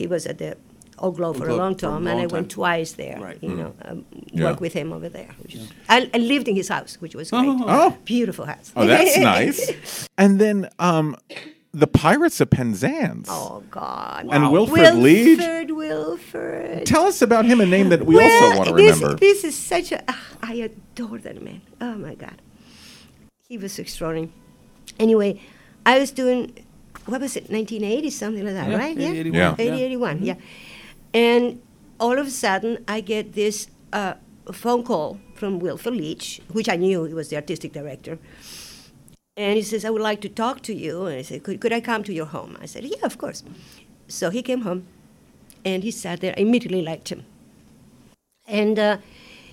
he was at the Old Globe for a long for a time, and I long went twice there. Right. You Mm. know, um, Yeah. work with him over there. Which is, I, I lived in his house, which was great. Oh. beautiful house. Oh, that's nice. And then um, the Pirates of Penzance. Oh God! And Wilford Leach. Wilford, Wilford. Tell us about him, a name that we Well, also want to remember. This is such a. ah, I adore that man. Oh my God. He was extraordinary. Anyway, I was doing, what was it, 1980, something like that, Yeah, right? 80, 81, Yeah. 80, yeah. 81, yeah. And all of a sudden, I get this uh, phone call from Wilford Leach, which I knew he was the artistic director. And he says, I would like to talk to you. And I said, could, could I come to your home? I said, yeah, of course. So he came home and he sat there. I immediately liked him. And uh,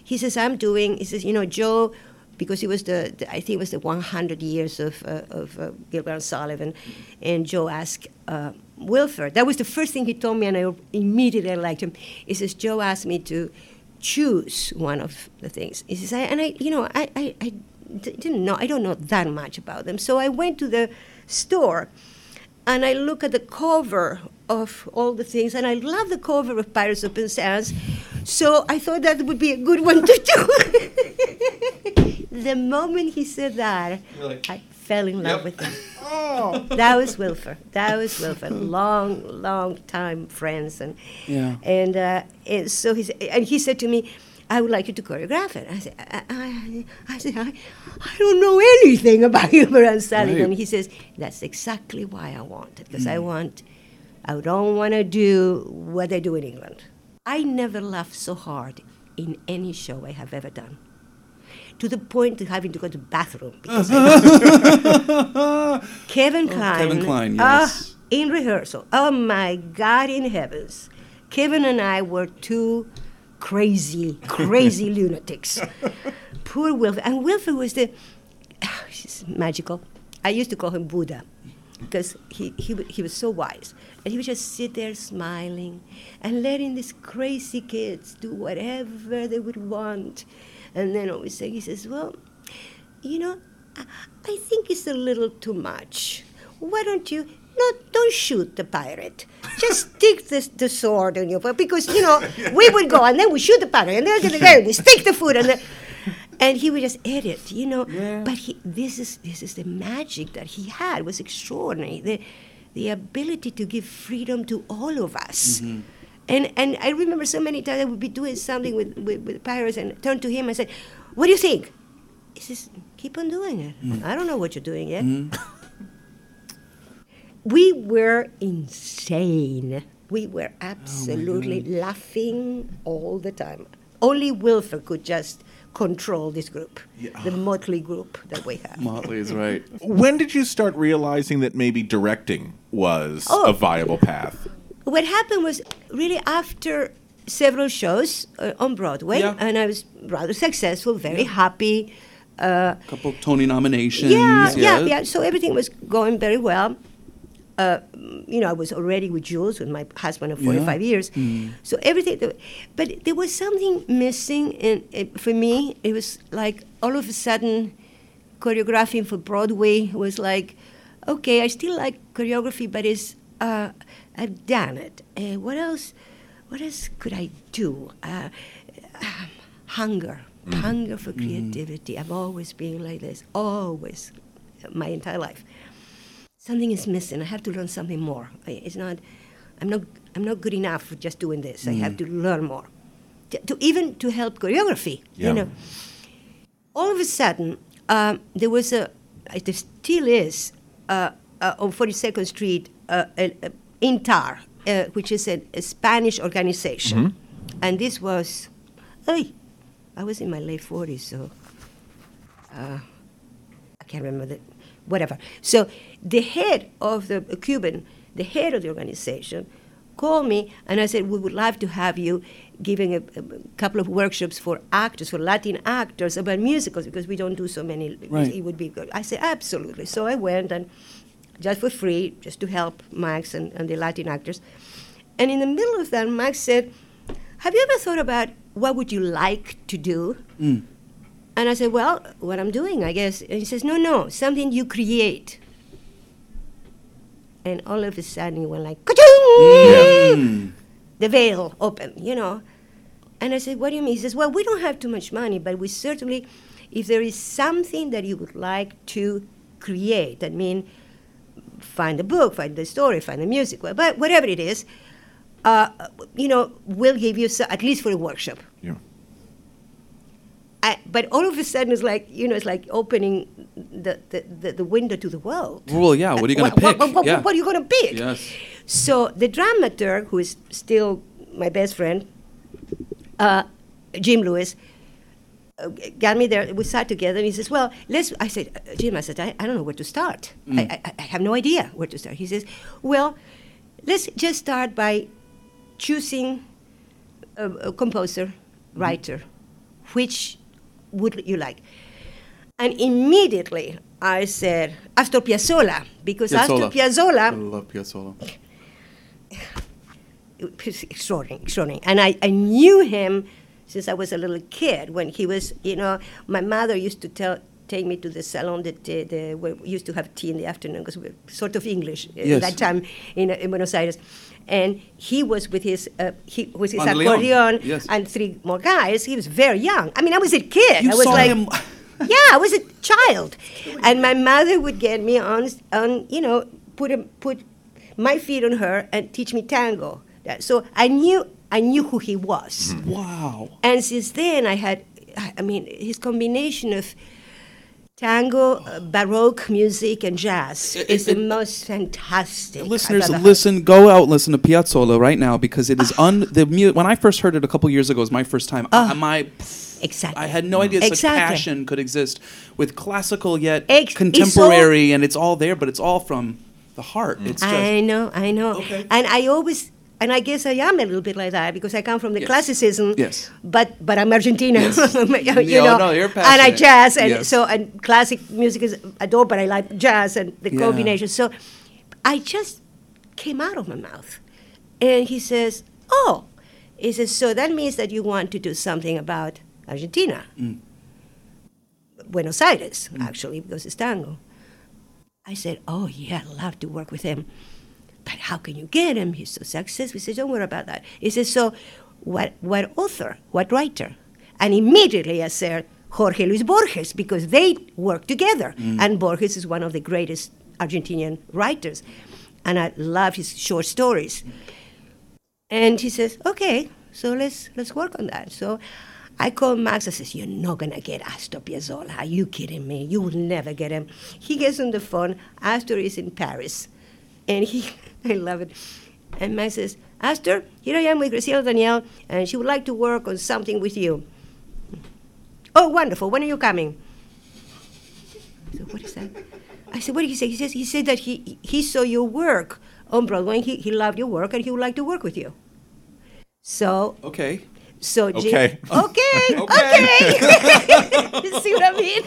he says, I'm doing, he says, you know, Joe, because it was the, the I think it was the 100 years of, uh, of uh, Gilbert and Sullivan, and Joe asked uh, Wilford, that was the first thing he told me, and I immediately liked him. He says, Joe asked me to choose one of the things. He says, I, and I, you know, I, I, I didn't know, I don't know that much about them. So I went to the store and I look at the cover of all the things, and I love the cover of Pirates of Penzance. So I thought that would be a good one to do. the moment he said that, I fell in love with him. Oh, that was Wilfer. That was Wilford. Long, long time friends, and Yeah. and, uh, and so he and he said to me, "I would like you to choreograph it." I said, "I, I, I said, I, I don't know anything about Hubert and Sullivan." Right. He says, "That's exactly why I want it, because I want, I don't want to do what they do in England. I never laughed so hard in any show I have ever done." To the point of having to go to the bathroom because Kevin Kline. Kevin Kline, ah, yes. in rehearsal. Oh my God in heavens. Kevin and I were two crazy, crazy lunatics. Poor Wilford. And Wilford was the, ah, he's magical. I used to call him Buddha. because he, he, he was so wise. And he would just sit there smiling and letting these crazy kids do whatever they would want. And then always say, he says, well, you know, I think it's a little too much. Why don't you? No, don't shoot the pirate. Just stick the, the sword on your foot. because you know we would go and then we shoot the pirate and then go we stick the food and then, and he would just edit, you know. But he, this is this is the magic that he had was extraordinary. The the ability to give freedom to all of us. Mm-hmm. And and I remember so many times I would be doing something with, with, with pirates and turn to him and say, What do you think? He says, Keep on doing it. Mm. I don't know what you're doing yet. Mm. We were insane. We were absolutely laughing all the time. Only Wilfer could just control this group, the motley group that we have. Motley is right. When did you start realizing that maybe directing was Oh. a viable path? What happened was really after several shows uh, on Broadway, Yeah. and I was rather successful, very happy. Uh, couple Tony nominations. yeah, yeah, yeah. So everything was going very well. Uh, you know, I was already with Jules, with my husband of 45 years. Mm. So everything, but there was something missing in, it, for me. It was like all of a sudden, choreographing for Broadway was like, okay, I still like choreography, but it's uh, I've done it. Uh, what else? What else could I do? Uh, um, hunger, hunger for creativity. I've always been like this, always, my entire life. Something is missing. I have to learn something more. It's not. I'm not. I'm not good enough for just doing this. I have to learn more. To, to even to help choreography. Yeah. You know. All of a sudden, um, there was a. There still is uh, uh, on 42nd Street uh, INTAR, uh, which is a, a Spanish organization, and this was. Hey, I was in my late 40s, so uh, I can't remember the, whatever. So the head of the Cuban, the head of the organization, called me and I said, we would love to have you giving a, a couple of workshops for actors, for Latin actors about musicals because we don't do so many. Right. It would be good. I said, absolutely. So I went and just for free, just to help Max and, and the Latin actors. And in the middle of that, Max said, have you ever thought about what would you like to do? Mm. And I said, well, what I'm doing, I guess. And he says, no, no, something you create. And all of a sudden, it went like, ka-ching! The veil opened, you know. And I said, what do you mean? He says, well, we don't have too much money, but we certainly, if there is something that you would like to create, I mean, find a book, find the story, find the music, but whatever it is, uh, you know, we'll give you, so, at least for a workshop. Yeah. I, but all of a sudden, it's like you know, it's like opening the, the, the, the window to the world. Well, yeah. What are you going to pick? what- what- yeah. what are you going to pick? Yes. So the dramaturg, who is still my best friend, uh, Jim Lewis, uh, got me there. We sat together, and he says, "Well, let's." I said, uh, "Jim, I said, I, I don't know where to start. Mm. I, I, I have no idea where to start." He says, "Well, let's just start by choosing a, a composer, writer, which would you like?" And immediately I said, Astor Piazzolla, because Astor Piazzolla I love Piazzolla. it was extraordinary, extraordinary. And I, I knew him since I was a little kid when he was, you know, my mother used to tell, take me to the salon that the, the, where we used to have tea in the afternoon because we were sort of English at Yes. that time in, uh, in Buenos Aires. And he was with his, uh, he, with his accordion yes. and three more guys. He was very young. I mean, I was a kid. You I was saw like, him- yeah, I was a child, and my mother would get me on, on you know, put a, put my feet on her and teach me tango. That- So I knew I knew who he was. Wow. And since then, I had, I mean, his combination of tango, uh, baroque music, and jazz is the most fantastic. I've Listeners, ever heard. listen. Go out, and listen to Piazzolla right now because it is ah. un. The mu- when I first heard it a couple years ago, it was my first time. Ah. I, my exactly. I had no idea such Exactly. passion could exist with classical yet Ex- contemporary, and it's all there, but it's all from the heart. It's mm. just I know, I know. And I always, and I guess I am a little bit like that because I come from the classicism. Yes. But but I'm Argentina, Yes. you No, know. no, you're and I jazz, and Yes. so and classic music is adore, but I like jazz and the Yeah. combination. So I just came out of my mouth. And he says, Oh, he says, so that means that you want to do something about Argentina. Mm. Buenos Aires, actually, because it's tango. I said, Oh, yeah, I'd love to work with him. But how can you get him? He's so successful. He said, Don't worry about that. He said, So, what, what author? What writer? And immediately I said, Jorge Luis Borges, because they work together. Mm. And Borges is one of the greatest Argentinian writers. And I love his short stories. And he says, okay, so let's let's work on that. So I called Max. I says, you're not gonna get Astor Piazzolla. Are you kidding me? You will never get him. He gets on the phone. Astor is in Paris, and he, I love it. And Max says, Astor, here I am with Graciela Daniele, and she would like to work on something with you. Oh, wonderful. When are you coming? I said, what is that? I said, what did he say? He says he said that he he saw your work on Broadway. He, he loved your work and he would like to work with you. So Okay. So Jim, Okay. okay, okay. See what I mean?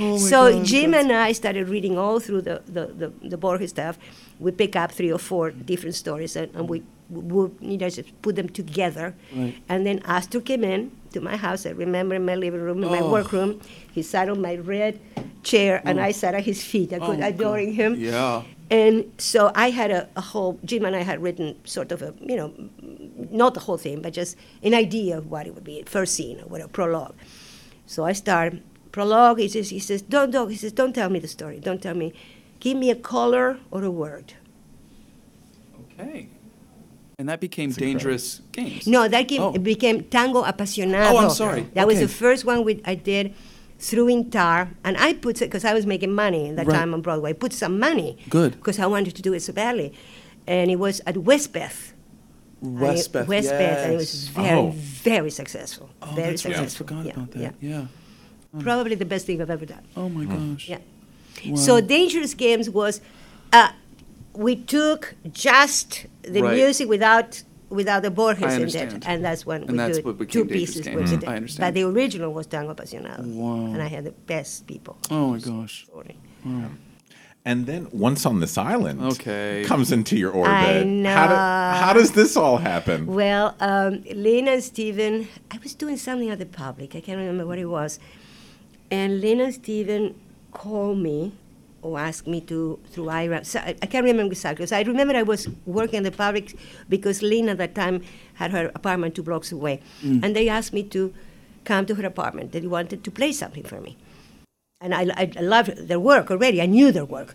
Oh so God, Jim and I started reading all through the, the, the, the Borges stuff. We pick up three or four different stories and, and we would you know, just put them together. Right. And then Astor came in to my house. I remember in my living room, in my Oh. workroom. He sat on my red chair and Oh. I sat at his feet. I Oh could my adoring him. Yeah. And so I had a, a whole, Jim and I had written sort of a, you know, not the whole thing, but just an idea of what it would be, first scene or whatever, prologue. So I start, prologue, he says, he says, don't, don't, he says, don't tell me the story, don't tell me. Give me a color or a word. Okay. And that became Dangerous Games. No, that came, Oh. became Tango Apasionado. Oh, I'm sorry. That was the first one we, I did through Intar, and I put, it because I was making money at that Right. time on Broadway, I put some money. Good. Because I wanted to do it so badly. And it was at Westbeth. And it- Westbeth, Westbeth, and it was yes. very, Oh. very successful. Oh, very that's right. I forgot yeah, about that. Yeah. Yeah. Probably the best thing I've ever done. Oh my gosh. Yeah. Wow. So Dangerous Games was, uh, we took just the Right. music without without the Borges in there, and that's when And we that's did what two pieces. Games. with Mhm. I understand. But the original was Tango Apasionado, Wow. and I had the best people. Oh my gosh. Sorry. And then once on this island, okay, comes into your orbit. I How, do- how does this all happen? Well, um, Lynn and Stephen, I was doing something at the public. I can't remember what it was. And Lena and Stephen called me or asked me to, through Ira. So I, I can't remember exactly. So I remember I was working in the public because Lynn at that time had her apartment two blocks away. Mm. And they asked me to come to her apartment. They wanted to play something for me. And I, I, I loved their work already. I knew their work.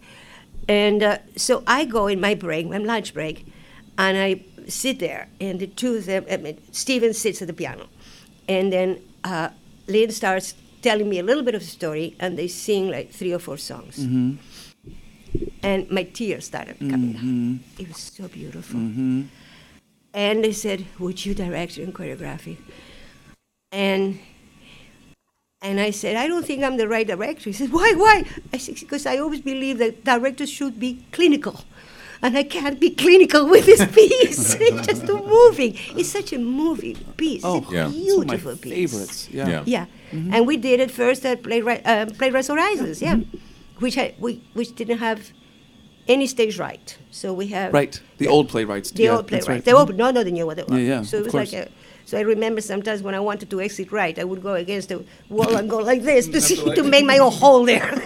And uh, so I go in my break, my lunch break, and I sit there, and the two of them, I mean, Stephen sits at the piano. And then uh, Lynn starts telling me a little bit of the story, and they sing like three or four songs. Mm-hmm. And my tears started coming Mm-hmm. down. It was so beautiful. Mm-hmm. And they said, Would you direct and choreography? And and I said, I don't think I'm the right director. He said, Why, why? I said, Because I always believe that directors should be clinical. And I can't be clinical with this piece. it's just a moving. It's such a moving piece. Oh, it's a yeah. It's one of my beautiful piece. favorites, yeah. Yeah. Yeah. Mhm. And we did it first at Playwright, uh, Playwrights Horizons, yeah. Which, I, we, which didn't have any stage right. So we have. Right. The old playwrights. The yeah, old that's playwright. right. The old, no, no, the new one. the Yeah, yeah, So it of was course. like a. So I remember sometimes when I wanted to exit right, I would go against the wall and go like this to see, to make my own hole there.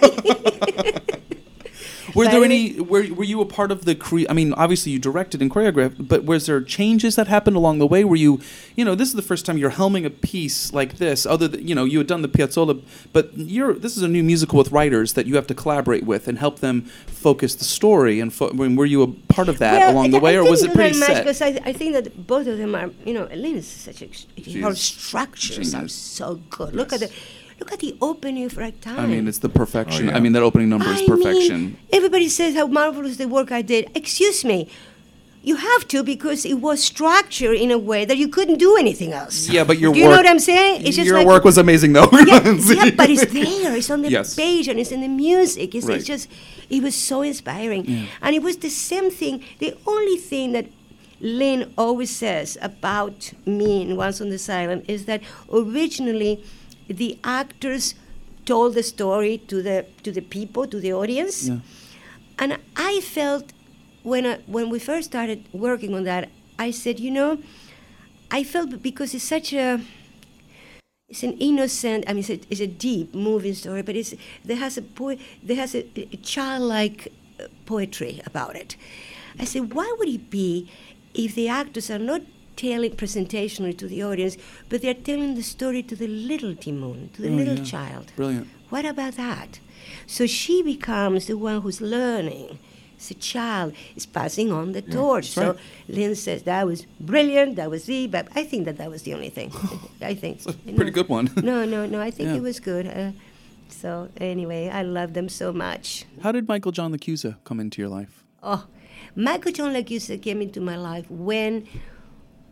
Were But there any? Were, were you a part of the cre? I mean, obviously you directed and choreographed, but was there changes that happened along the way? Were you, you know, this is the first time you're helming a piece like this. Other than you know, you had done the Piazzolla, but you're this is a new musical with writers that you have to collaborate with and help them focus the story. And fo- I mean, were you a part of that Well, along the way, or was it pretty much set? Because I, I think that both of them are, you know, Lynn is such a, her structures are so good. Look at the, look at the opening for a time. I mean, it's the perfection. Oh, yeah. I mean, that opening number is I perfection. mean, everybody says how marvelous the work I did. Excuse me. You have to because it was structured in a way that you couldn't do anything else. yeah, but your do you work, know what I'm saying? It's just your like, work was amazing, though. yeah, yeah, but it's there. It's on the Yes. page and it's in the music. It's, Right. it's just, it was so inspiring. Yeah. And it was the same thing. The only thing that Lynn always says about me in Once on this Island is that originally the actors told the story to the to the people, to the audience. Yeah. And I felt when I, when we first started working on that, I said, you know, I felt because it's such a it's an innocent. I mean, it's a, it's a deep, moving story, but it's there has a po- there has a, a childlike uh, poetry about it. I said, why would it be if the actors are not telling presentationally to the audience, but they're telling the story to the little Ti Moune, to the Oh, little yeah. child? Brilliant. What about that? So she becomes the one who's learning. It's a child is passing on the torch. So right. Lynn says that was brilliant. That was the. But I think that that was the only thing. I think pretty good one. no, no, no. I think Yeah. it was good. Uh, so anyway, I love them so much. How did Michael John LaChiusa come into your life? Oh, Michael John LaChiusa came into my life when,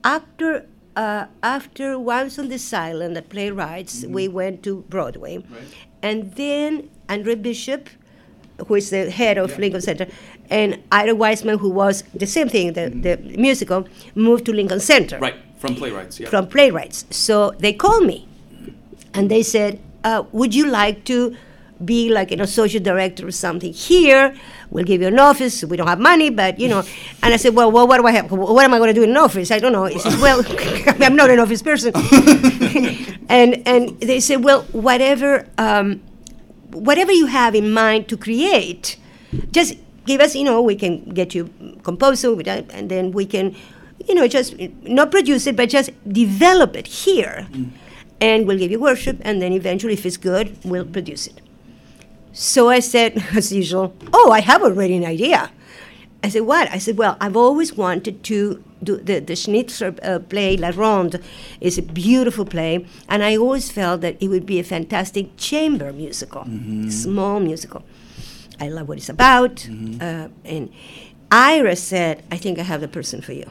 after uh, after Once on this Island at Playwrights, we went to Broadway, and then Andre Bishop, who is the head of Lincoln Center, and Ira Weitzman, who was the same thing, the, the musical, moved to Lincoln Center. Right, from Playwrights, yeah. from playwrights. So they called me and they said, uh, Would you like to be like an associate director or something here? We'll give you an office. We don't have money, but you know. And I said, Well, well what do I have? What am I going to do in an office? I don't know. He said, Well, I'm not an office person. and and they said, Well, whatever. Um, whatever you have in mind to create, just give us, you know, we can get you composer, and then we can, you know, just not produce it, but just develop it here. And we'll give you worship, and then eventually, if it's good, we'll produce it. So I said, as usual, oh, I have already an idea. I said, what? I said, well, I've always wanted to do the, the Schnitzler uh, play, La Ronde, is a beautiful play, and I always felt that it would be a fantastic chamber musical, small musical. I love what it's about. Uh, and Ira said, I think I have the person for you.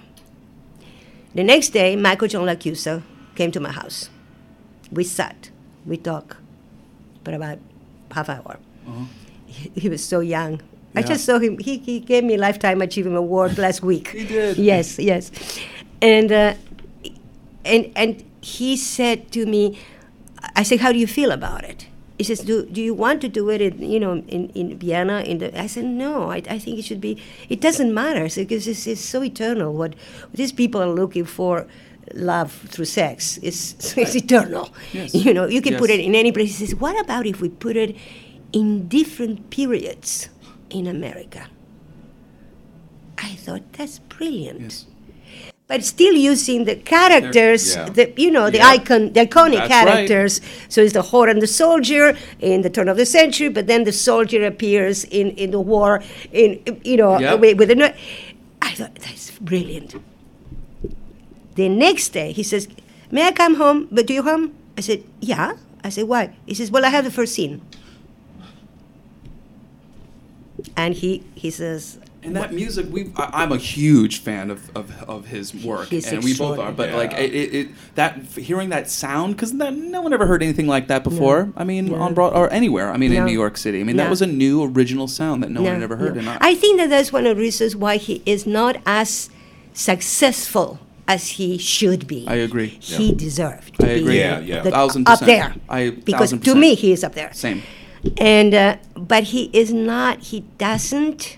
The next day, Michael John LaChiusa came to my house. We sat, we talked for about half an hour. He, he was so young. I just saw him. He, he gave me a Lifetime Achievement Award last week. He did. Yes, yes. And, uh, and, and he said to me, I said, how do you feel about it? He says, do, do you want to do it in, you know, in, in Vienna? In the, I said, no, I, I think it should be, it doesn't matter because it's, it's so eternal. What these people are looking for, love through sex, is it's eternal. Yes. You know, you can put it in any place. He says, what about if we put it in different periods in America? I thought, that's brilliant. Yes. But still using the characters, Yeah. the you know the Yeah. icon, the iconic That's right. characters. So it's the whore and the soldier in the turn of the century, but then the soldier appears in, in the war, in you know Yep. with, with the. I thought that's brilliant. The next day, he says, "May I come home? But do you come?" I said, "Yeah." I said, "Why?" He says, "Well, I have the first scene." And he he says, And that music, we I, I'm a huge fan of, of, of his work, He's and we both are. But extraordinary. like it, it, it that hearing that sound, because no one ever heard anything like that before. I mean, No. on Broad or anywhere. I mean, in New York City. I mean, that was a new original sound that no, one had ever heard. no. And I, I think that that's one of the reasons why he is not as successful as he should be. I agree. He Yeah. deserved to I agree. be Yeah, yeah. the- Thousand up there. I- because thousand to me, he is up there. Same. And uh, but he is not. He doesn't.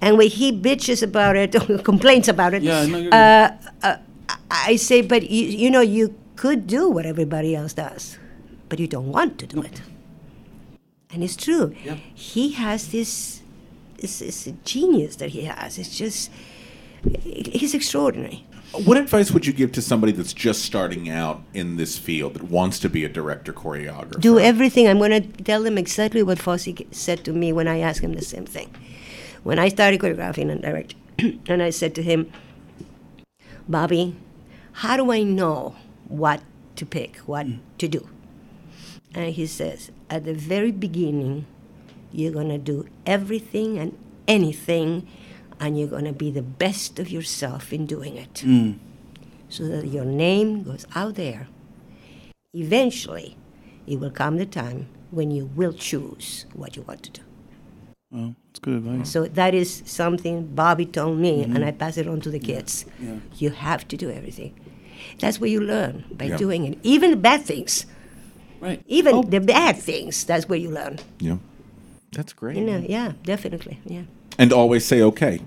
And when he bitches about it, or complains about it, Yeah, no, uh, uh, I I say, but you, you know, you could do what everybody else does, but you don't want to do it. And it's true. Yeah. He has this, this, this genius that he has. It's just, he's extraordinary. What advice would you give to somebody that's just starting out in this field that wants to be a director choreographer? do everything. I'm going to tell them exactly what Fosse said to me when I asked him the same thing. When I started choreographing and directing, and I said to him, Bobby, how do I know what to pick, what mm. to do? And he says, at the very beginning, you're going to do everything and anything, and you're going to be the best of yourself in doing it. Mm. So that your name goes out there. Eventually, it will come the time when you will choose what you want to do. Well, it's good advice. So that is something Bobby told me, and Mhm. I pass it on to the kids. Yeah. You have to do everything. That's where you learn by Yeah. doing it. Even the bad things. Right. Even the bad things. That's where you learn. Yeah. That's great. You know, yeah, definitely. Yeah. And always say okay.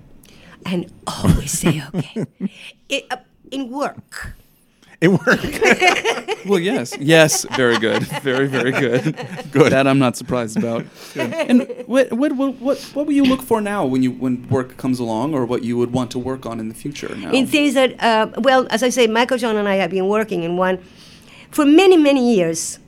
And always say okay. it, uh, in work. It worked. well, yes, yes, very good, very, very good. Good. That I'm not surprised about. And what, what, what, what, what will you look for now when you when work comes along, or what you would want to work on in the future? Now, In things that, uh, well, as I say, Michael John and I have been working in one for many, many years.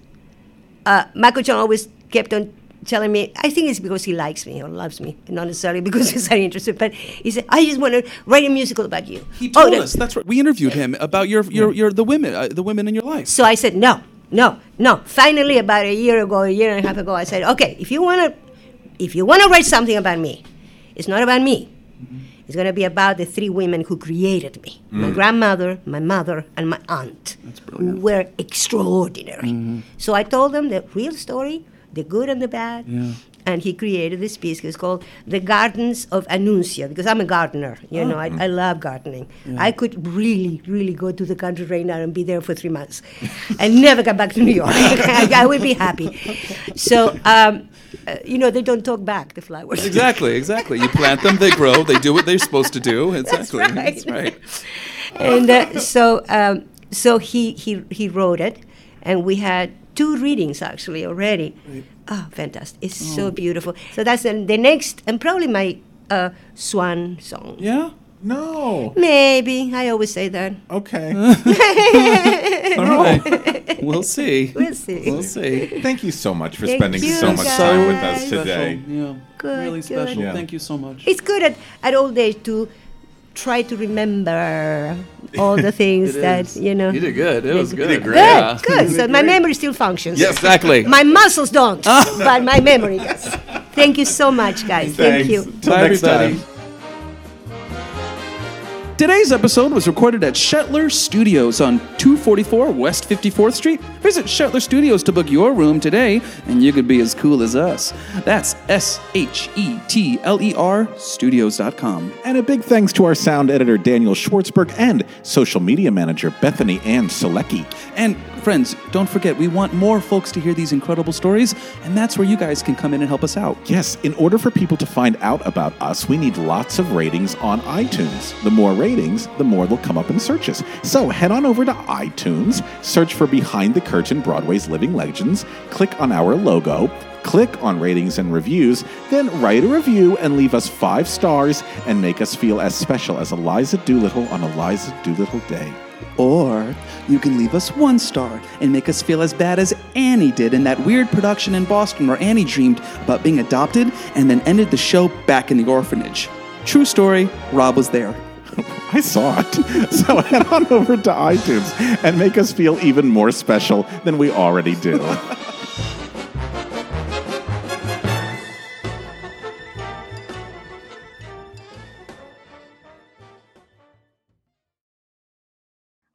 Uh, Michael John always kept on telling me, I think it's because he likes me or loves me, not necessarily because he's very interested, but he said, I just want to write a musical about you. he told us that's right. We interviewed him about your your, your the women uh, the women in your life. So I said, no, no, no. Finally, about a year ago, a year and a half ago, I said, okay, if you want to, if you want to write something about me, it's not about me. It's going to be about the three women who created me: my Mm. grandmother, my mother, and my aunt, who were extraordinary. So I told them the real story, the good and the bad. Yeah. And he created this piece. It's called "The Gardens of Anuncia" because I'm a gardener. You know, I, I love gardening. Yeah. I could really, really go to the country right now and be there for three months, and never come back to New York. I, I would be happy. So, um, uh, you know, they don't talk back the flowers. Exactly, exactly. You plant them, they grow, they do what they're supposed to do. Exactly. right. That's right. and uh, so um, so he, he he wrote it, and we had two readings actually already. Oh, fantastic! It's so Oh. beautiful. So that's the, the next, and probably my uh, swan song. Yeah. No. Maybe I always say that. Okay. All right. We'll see. We'll see. We'll see. Thank you so much for Thank spending you, so much time with us Special. today. Yeah. Good, really good. special. Yeah. Thank you so much. It's good at, at old age to try to remember all the things It that is. you know. You did good. It was Good, good. Good, Yeah. good. So my memory still functions. Yes, exactly. My muscles don't, ah. but my memory does. Thank you so much, guys. Thank you. Bye, everybody. Today's episode was recorded at Shetler Studios on 244 West 54th Street. Visit Shetler Studios to book your room today, and you could be as cool as us. That's S H E T L E R studios.com. And a big thanks to our sound editor, Daniel Schwartzberg, and social media manager, Bethany Ann Selecki. And friends, don't forget, we want more folks to hear these incredible stories, and that's where you guys can come in and help us out. Yes, in order for people to find out about us, we need lots of ratings on iTunes. The more ratings, the more they'll come up in searches. So head on over to iTunes, search for Behind the Curtain Broadway's Living Legends, click on our logo, click on ratings and reviews, then write a review and leave us five stars and make us feel as special as Eliza Doolittle on Eliza Doolittle Day. Or you can leave us one star and make us feel as bad as Annie did in that weird production in Boston where Annie dreamed about being adopted and then ended the show back in the orphanage. True story, Rob was there. I saw it. So head on over to iTunes and make us feel even more special than we already do.